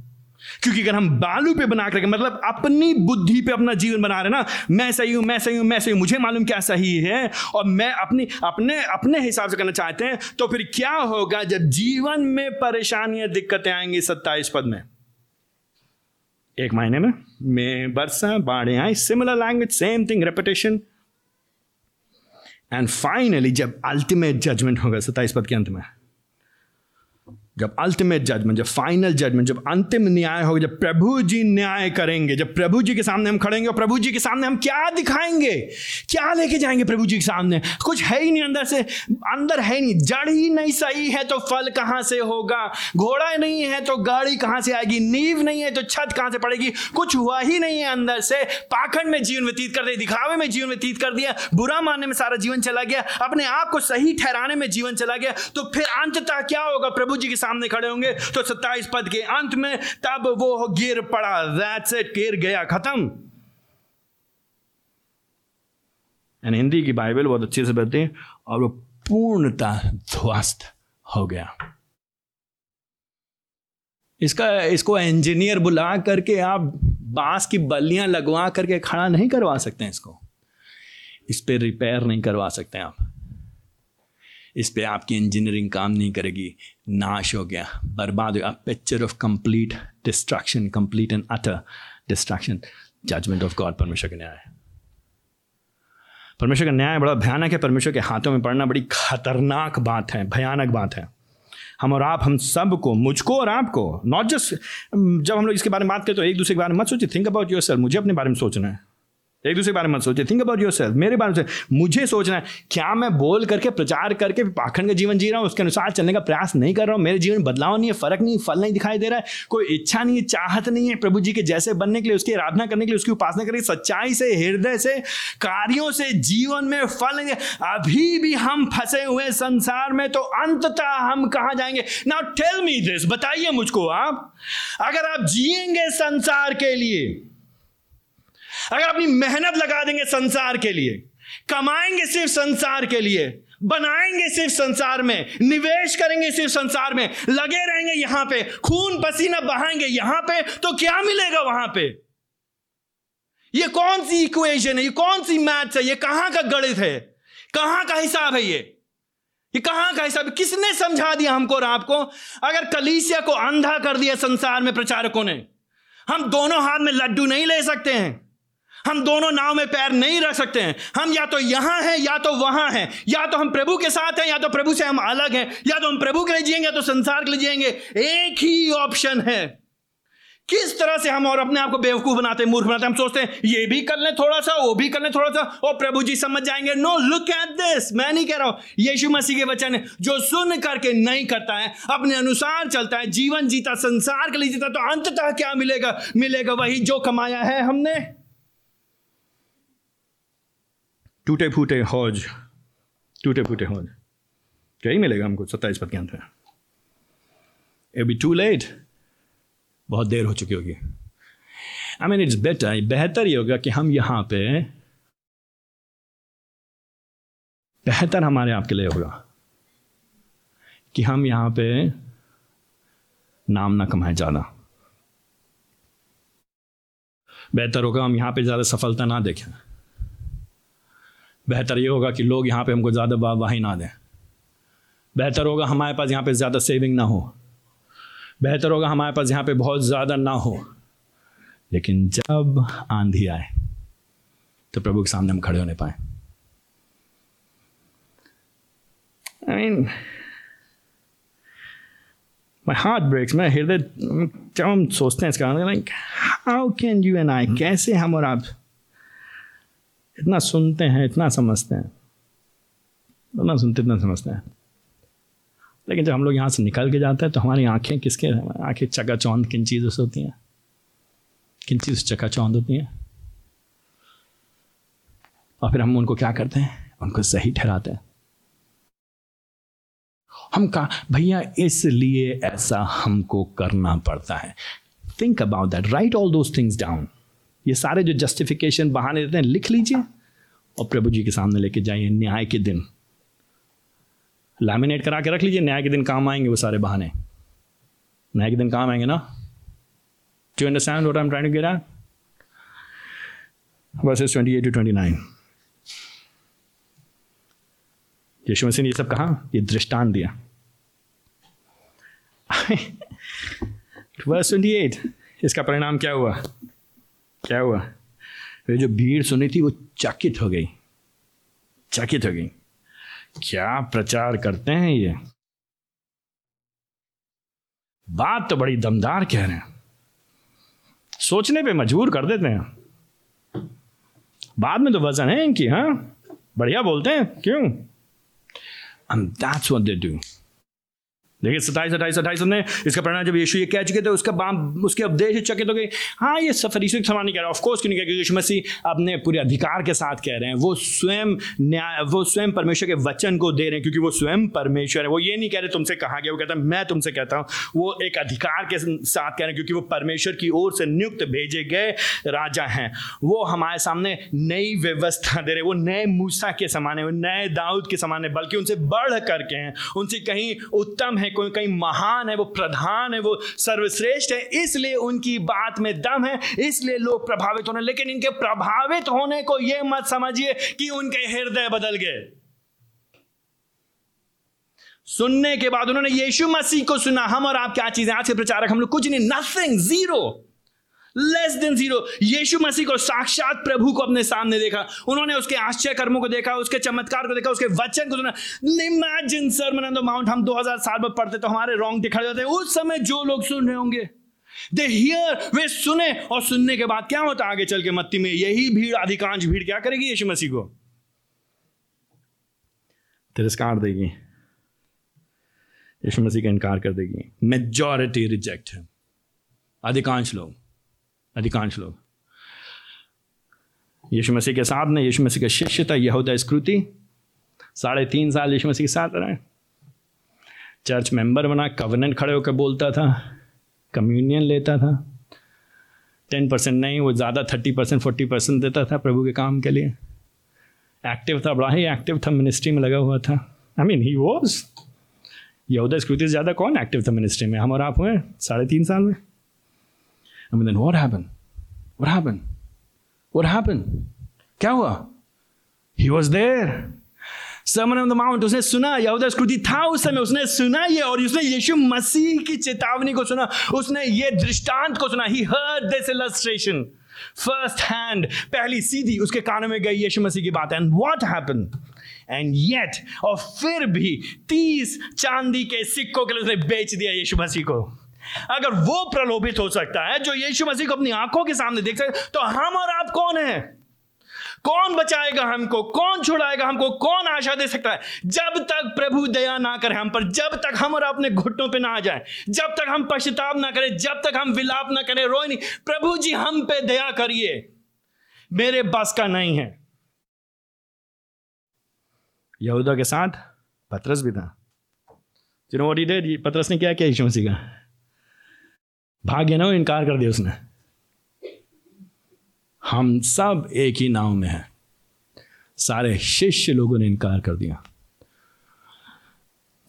क्योंकि अगर हम बालू पे बना करके मतलब अपनी बुद्धि पे अपना जीवन बना रहे ना, मैं सही हूँ, मैं सही हूँ, मैं सही हूँ, मुझे मालूम क्या सही है, और मैं अपनी, अपने अपने हिसाब से करना चाहते हैं तो फिर क्या होगा जब जीवन में परेशानियाँ दिक्कतें आएँगी सत्ताईस पद में? एक महीने में, मैं बरसा बाढ़े I similar language same thing repetition and finally जब अल्टीमेट जजमेंट होगा, सत्ताईस पद के अंत में जब अल्टीमेट जजमेंट जब फाइनल जजमेंट जब अंतिम न्याय होगा, जब प्रभु जी न्याय करेंगे, जब प्रभु जी के सामने हम खड़ेंगे और प्रभु जी के सामने हम क्या दिखाएँगे? क्या लेके जाएँगे प्रभु जी के सामने? कुछ है ही नहीं अंदर से, अंदर है नहीं। जड़ ही नहीं सही है तो फल कहाँ से होगा? घोड़ा नहीं है तो गाड़ी कहाँ से आएगी? नींव नहीं है तो छत कहाँ से पड़ेगी? कुछ हुआ ही नहीं है अंदर से। पाखंड में जीवन व्यतीत कर दिया, दिखावे में जीवन व्यतीत कर दिया, बुरा मानने में सारा जीवन चला गया, अपने आप को सही ठहराने में जीवन चला गया तो फिर अंततः क्या होगा? प्रभु जी के सामने खड़े होंगे तो सत्ताईस पद के अंत में तब वो गिर पड़ा। दैट्स इट गिर गया, खत्म। एंड हिंदी की बाइबल बहुत अच्छे से बताते हैं, और वो पूर्णता ध्वस्त हो गया। इसका, इसको इंजीनियर बुला करके आप बाँस की बल्लियाँ लगवा करके खड़ा नहीं करवा सकते हैं इसको। इस पर रिपेयर नहीं करवा सकते आप। इस पे आपकी इंजीनियरिंग काम नहीं करेगी। नाश हो गया। बर्बाद हो गया picture of complete destruction complete and utter destruction judgment of God परमेश्वर का न्याय। परमेश्वर का न्याय बड़ा भयानक है। परमेश्वर के हाथों में पड़ना बड़ी खतरनाक बात है, भयानक बात है। हम और आप, हम सबको, मुझको और आपको नॉट जस्ट जब हम लोग इसके बारे में बात करें तो एक दूसरे के बारे में मत सोचिए। थिंक अबाउट योर सर मुझे अपने बारे में सोचना है। एक दूसरे के बारे में सोचिए। थिंक अबाउट योर सेल्फ मेरे बारे में मुझे सोचना है, क्या मैं बोल करके, प्रचार करके, पाखंड का जीवन जी रहा हूँ, उसके अनुसार चलने का प्रयास नहीं कर रहा हूँ, मेरे जीवन बदलाव नहीं है, फ़र्क नहीं फल नहीं दिखाई दे रहा है, कोई इच्छा नहीं है, चाहत नहीं है प्रभु जी के जैसे बनने के लिए, उसकी आराधना करने के लिए, उसकी उपासना करने सच्चाई से, हृदय से, कार्यों से, जीवन में फल नहीं अभी भी हम फंसे हुए संसार में तो अंततः हम कहा जाएँगे? ना टेल मी दिस बताइए मुझको आप। अगर आप जिएँगे संसार के लिए अगर अपनी मेहनत लगा देंगे संसार के लिए, कमाएँगे सिर्फ़ संसार के लिए, बनाएँगे सिर्फ़ संसार में, निवेश करेंगे सिर्फ़ संसार में, लगे रहेंगे यहाँ पे, खून पसीना बहाएँगे यहाँ पे तो क्या मिलेगा वहाँ पे? ये कौन सी इक्वेशन है? ये कौन सी मैथ्स है? ये कहाँ का गणित है? कहाँ का हिसाब है ये? ये कहाँ का हिसाब किसने समझा दिया हमको और आपको? अगर कलीसिया को अंधा कर दिया संसार में प्रचारकों ने, हम दोनों हाथ में लड्डू नहीं ले सकते हैं। हम दोनों नाव में पैर नहीं रख सकते हैं। हम या तो यहाँ हैं, या तो वहाँ हैं। या तो हम प्रभु के साथ हैं, या तो प्रभु से हम अलग हैं। या तो हम प्रभु के लिए जिएँगे, या तो संसार के लिए जिएँगे। एक ही ऑप्शन है। किस तरह से हम और अपने आप को बेवकूफ़ बनाते हैं, मूर्ख बनाते हैं, हम सोचते हैं, ये भी कर लें थोड़ा सा, वो भी कर लें थोड़ा सा, और प्रभु जी समझ जाएँगे नो लुक एट दिस मैं नहीं कह रहा हूँ, यीशु मसीह के वचन है, जो सुन करके नहीं करता है, अपने अनुसार चलता है, जीवन जीता, संसार के लिए जीता तो अंततः क्या मिलेगा? मिलेगा वही जो कमाया है हमने। टूटे फूटे हौज, टूटे फूटे हौज। क्या ही मिलेगा हमको? सत्ताईस पद के अंत में ए बी टू लेट बहुत देर हो चुकी होगी। आई मीन इट्स बेटर बेहतर ये होगा कि हम यहाँ पे बेहतर हमारे आपके लिए होगा कि हम यहाँ पे नाम ना कमाए ज़्यादा। बेहतर होगा हम यहाँ पे ज़्यादा सफलता ना देखें। बेहतर ये होगा कि लोग यहाँ पे हमको ज़्यादा वाह वाहवाही ना दें। बेहतर होगा हमारे पास यहाँ पे ज़्यादा सेविंग ना हो। बेहतर होगा हमारे पास यहाँ पे बहुत ज़्यादा ना हो। लेकिन जब आंधी आए तो प्रभु के सामने हम खड़े होने पाए। I mean my heart breaks मैं हृदय जब हम सोचते हैं इसका like how can you and I कैसे हम और आप इतना सुनते हैं, इतना समझते हैं। इतना सुनते, इतना समझते हैं। लेकिन जब हम लोग यहाँ से निकल के जाते हैं तो हमारी आँखें किसके, आँखें चौंध किन चीज़ों से होती हैं? किन चीज़ से चौंध होती हैं? और फिर हम उनको क्या करते हैं? उनको सही ठहराते हैं। हम कहा भैया, इसलिए ऐसा हमको करना पड़ता है। Think about that right all those things down ये सारे जो जस्टिफिकेशन बहाने देते हैं, लिख लीजिए और प्रभु जी के सामने लेके जाइए न्याय के दिन। लैमिनेट करा के रख लीजिए, न्याय के दिन काम आएँगे वो सारे बहाने। न्याय के दिन काम आएँगे ना? Understand what I am trying to get at verses 28 to 29 Yeshu Masih ने ये सब कहा? ये दृष्टांत दिया। वर्स 28 इसका परिणाम क्या हुआ? क्या हुआ? वे जो भीड़ सुनी थी, वो चकित हो गई। चकित हो गई। क्या प्रचार करते हैं ये? बात तो बड़ी दमदार कह रहे हैं। सोचने पे मजबूर कर देते हैं। बाद में तो वज़न है इनकी हाँ? बढ़िया बोलते हैं, क्यों? दैट्स व्हाट दे डू देखिए, सताइस अट्ठाईस अट्ठाईस ने इसका परिणाम जब यीशु ये कह चुके थे, उसका बाम, उसके उपदेश चकित हो गए। हाँ ये सफ़र यीशु समान नहीं कह रहा ऑफकोर्स क्यों नहीं कह क्योंकि यीशु मसीह अपने पूरे अधिकार के साथ कह रहे हैं। वो स्वयं न्याय, वो स्वयं परमेश्वर के वचन को दे रहे हैं, क्योंकि वो स्वयं परमेश्वर है। वो ये नहीं कह रहे तुमसे कहा गया, वो कहता मैं तुमसे कहता हूँ। वो एक अधिकार के साथ कह रहे हैं, क्योंकि वो परमेश्वर की ओर से नियुक्त भेजे गए राजा हैं। वो हमारे सामने नई व्यवस्था दे रहे वो नए मूसा के समान है, वो नए दाऊद के समान है, बल्कि उनसे बढ़ करके हैं। उनसे कहीं उत्तम है कोई कहीं महान है, वो प्रधान है, वो सर्वश्रेष्ठ है, इसलिए उनकी बात में दम है, इसलिए लोग प्रभावित होने, लेकिन इनके प्रभावित होने को यह मत समझिए कि उनके हृदय बदल गए। सुनने के बाद उन्होंने यीशु मसीह को सुना, हम और आप क्या चीज़ें, आज के प्रचारक, हम लोग कुछ नहीं nothing zero less than zero Yeshu Masih को साक्षात प्रभु को अपने सामने देखा। उन्होंने उसके आश्चर्य कर्मों को देखा, उसके चमत्कार को देखा, उसके वचन को सुना। इमेजिन सर मन माउंट हम 2000 साल बाद पढ़ते तो हमारे रॉन्ग दिखाई जाते उस समय जो लोग सुन रहे होंगे दे हियर वे सुने और सुनने के बाद क्या होता आगे चल के मत्ती में? यही भीड़, अधिकांश भीड़ क्या करेगी यीशु मसीह को? तिरस्कार देगी। यीशु मसीह का इनकार कर देगी। मेजॉरिटी रिजेक्ट है। अधिकांश लोग। अधिकांश लोग। यीशु मसीह के साथ ने यीशु मसीह का शिष्य था यहूदा स्कृति साढ़े तीन साल यीशु मसीह के साथ रहे। चर्च मेंबर बना, कवनेंट खड़े होकर बोलता था, कम्युनियन लेता था। टेन परसेंट नहीं, वो ज़्यादा थर्टी परसेंट, फोर्टी परसेंट देता था प्रभु के काम के लिए। एक्टिव था, बड़ा ही एक्टिव था, मिनिस्ट्री में लगा हुआ था। आई मीन ही वॉज़ यहूदा स्कृति से ज़्यादा कौन एक्टिव था मिनिस्ट्री में? हम और आप हुए साढ़े तीन साल में। I mean, then what happened? What happened? What happened? क्या हुआ? He was there. Sermon on the Mount उसने सुना यहूदा स्कृति था उस समय उसने सुना ये और उसने यीशु मसीह की चेतावनी को सुना उसने ये दृष्टांत को सुना he heard this illustration first hand पहली सीधी उसके कानों में गई यीशु मसीह की बात and what happen and yet और फिर भी तीस चांदी के सिक्कों के लिए उसने बेच दिया यीशु मसीह को अगर वो प्रलोभित हो सकता है, जो यीशु मसीह को अपनी आँखों के सामने देख सकते तो हम और आप कौन है? कौन बचाएगा हमको? कौन छुड़ाएगा हमको? कौन आशा दे सकता है? जब तक प्रभु दया ना करे हम पर, जब तक हम और अपने घुटनों पे ना आ जाए, जब तक हम पश्चाताप ना करें, जब तक हम विलाप ना करें, रोए नहीं। प्रभु जी, हम पे दया करिए। मेरे बस का नहीं है। यहूदा के साथ पत्रस भी था। जिन्होंने पत्रस ने क्या किया यीशु मसीह का? भाग्य ना इनकार कर दिया उसने। हम सब एक ही नाव में हैं। सारे शिष्य लोगों ने इनकार कर दिया।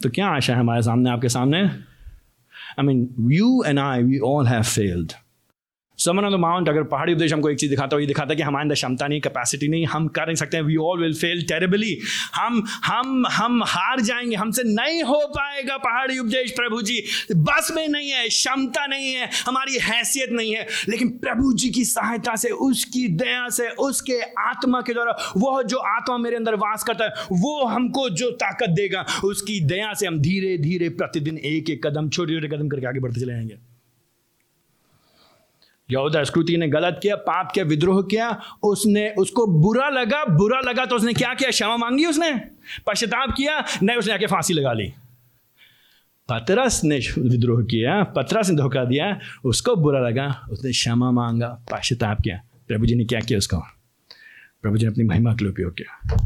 तो क्या आशा है हमारे सामने, आपके सामने? I mean you and I we all have failed sermon on the mount अगर पहाड़ी उपदेश हमको एक चीज़ दिखाता हो ये दिखाता है कि हमारे अंदर क्षमता नहीं कैपेसिटी नहीं, हम कर नहीं सकते हैं we all will fail terribly हम हम हम हार जाएँगे, हमसे नहीं हो पाएगा पहाड़ी उपदेश प्रभु जी। बस में नहीं है, क्षमता नहीं है, हमारी हैसियत नहीं है, लेकिन प्रभु जी की सहायता से, उसकी दया से, उसके आत्मा के द्वारा, वह जो आत्मा मेरे अंदर वास करता है, वो हमको जो ताकत देगा, उसकी दया से हम धीरे धीरे प्रतिदिन एक एक कदम छोटे छोटे कदम करके आगे बढ़ते चले जाएँगे। यहूदा स्कृति ने गलत किया, पाप किया, विद्रोह किया, उसने, उसको बुरा लगा बुरा लगा तो उसने क्या किया? क्षमा मांगी उसने? पश्चाताप किया, नहीं, उसने आके फांसी लगा ली। पतरस ने विद्रोह किया, पतरस ने धोखा दिया, उसको बुरा लगा, उसने क्षमा मांगा, पश्चाताप किया। प्रभु जी ने क्या किया उसको? प्रभु जी ने अपनी महिमा के लिए उपयोग किया।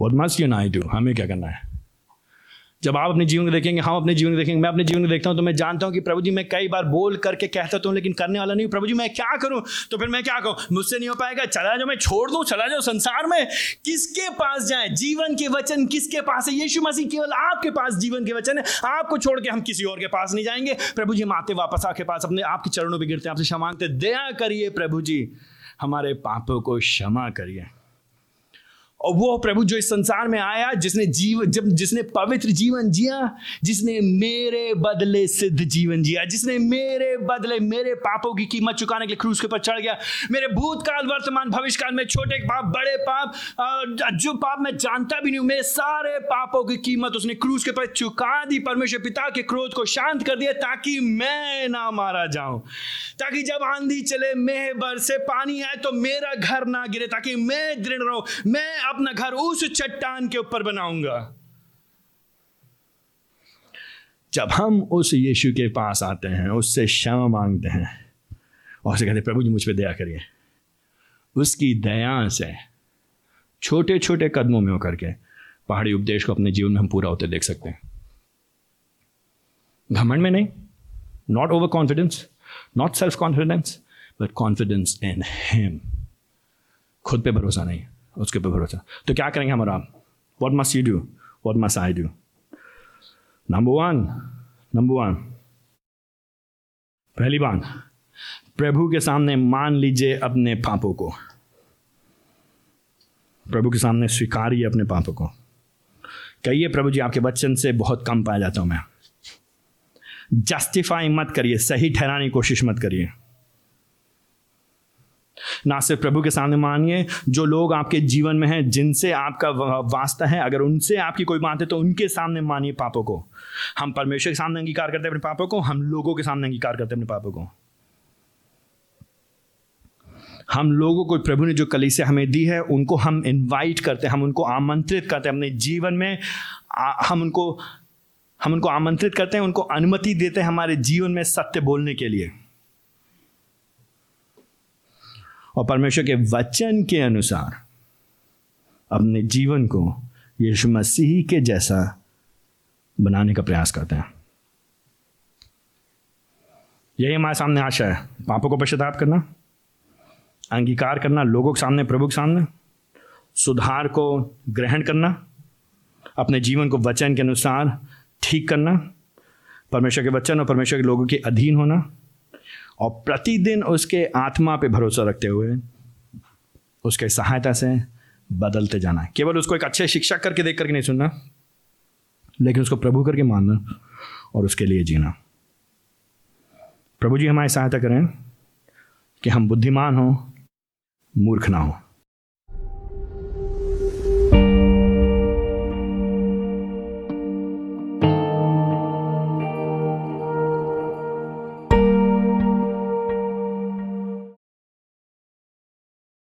What must you and I do हमें क्या करना है? जब आप अपने जीवन को देखेंगे, हम अपने जीवन को देखेंगे, मैं अपने जीवन को देखता हूँ तो मैं जानता हूँ कि प्रभु जी, मैं कई बार बोल करके कहता तो हूँ, लेकिन करने वाला नहीं प्रभु जी, मैं क्या करूँ? तो फिर मैं क्या कहूँ? मुझसे नहीं हो पाएगा, चला जाओ, मैं छोड़ दूँ, चला जाओ संसार में। किसके पास जाए? जीवन के वचन किसके पास है? यीशु मसीह केवल आपके पास जीवन के वचन है। आपको छोड़ के हम किसी और के पास नहीं जाएँगे। प्रभु जी, हम आते वापस आपके पास, अपने आपके चरणों पर गिरते हैं, आपसे क्षमा मांगते दया करिए प्रभु जी, हमारे पापों को क्षमा करिए। और वो प्रभु जो इस संसार में आया, जिसने जीवन जब, जिसने पवित्र जीवन जिया, जिसने मेरे बदले सिद्ध जीवन जिया, जिसने मेरे बदले मेरे पापों की कीमत चुकाने के लिए क्रूज के ऊपर चढ़ गया, मेरे भूतकाल, वर्तमान भविष्य काल में छोटे पाप, बड़े पाप जो पाप मैं जानता भी नहीं हूँ, मेरे सारे पापों की कीमत उसने क्रूज के ऊपर चुका दी, परमेश्वर पिता के क्रोध को शांत कर दिया, ताकि मैं ना मारा जाऊँ। ताकि जब आंधी चले, मेह से पानी आए तो मेरा घर ना गिरे, ताकि मैं दृढ़ रहूँ, मैं अपना घर उस चट्टान के ऊपर बनाऊँगा। जब हम उस यीशु के पास आते हैं, उससे क्षमा मांगते हैं और उसे कहते प्रभु जी, मुझ पर दया करिए। उसकी दया से छोटे छोटे कदमों में होकर के पहाड़ी उपदेश को अपने जीवन में हम पूरा होते देख सकते हैं। घमंड में नहीं not over confidence not self confidence but confidence in him खुद पे भरोसा नहीं। उसके पे भरोसा तो क्या करेंगे हमारा what must you do what must I do number one number one पहली बात, प्रभु के सामने मान लीजिए अपने पापों को। प्रभु के सामने स्वीकारिए अपने पापों को। कहिए, प्रभु जी, आपके वचन से बहुत कम पाया जाता हूँ मैं। जस्टिफाई मत करिए, सही ठहराने की कोशिश मत करिए। ना सिर्फ़ प्रभु के सामने मानिए जो लोग आपके जीवन में हैं जिनसे आपका वास्ता है अगर उनसे आपकी कोई बात है तो उनके सामने मानिए पापों को। हम परमेश्वर के सामने अंगीकार करते हैं अपने पापों को हम लोगों के सामने अंगीकार करते हैं अपने पापों को। हम लोगों को प्रभु ने जो कली से हमें दी है उनको हम इनवाइट करते हैं हम उनको आमंत्रित करते हैं अपने जीवन में। आ, हम उनको हम उनको आमंत्रित करते हैं उनको अनुमति देते हैं हमारे जीवन में सत्य बोलने के लिए। और परमेश्वर के वचन के अनुसार अपने जीवन को यीशु मसीह के जैसा बनाने का प्रयास करते हैं। यही हमारे सामने आशा है। पापों को पश्चाताप करना, अंगीकार करना, लोगों के सामने, प्रभु के सामने, सुधार को ग्रहण करना, अपने जीवन को वचन के अनुसार ठीक करना, परमेश्वर के वचन और परमेश्वर के लोगों के अधीन होना और प्रतिदिन उसके आत्मा पे भरोसा रखते हुए, उसके सहायता से बदलते जाना। केवल उसको एक अच्छे शिक्षक करके देख करके नहीं सुनना, लेकिन उसको प्रभु करके मानना और उसके लिए जीना। प्रभु जी हमारी सहायता करें कि हम बुद्धिमान हों, मूर्ख ना हो।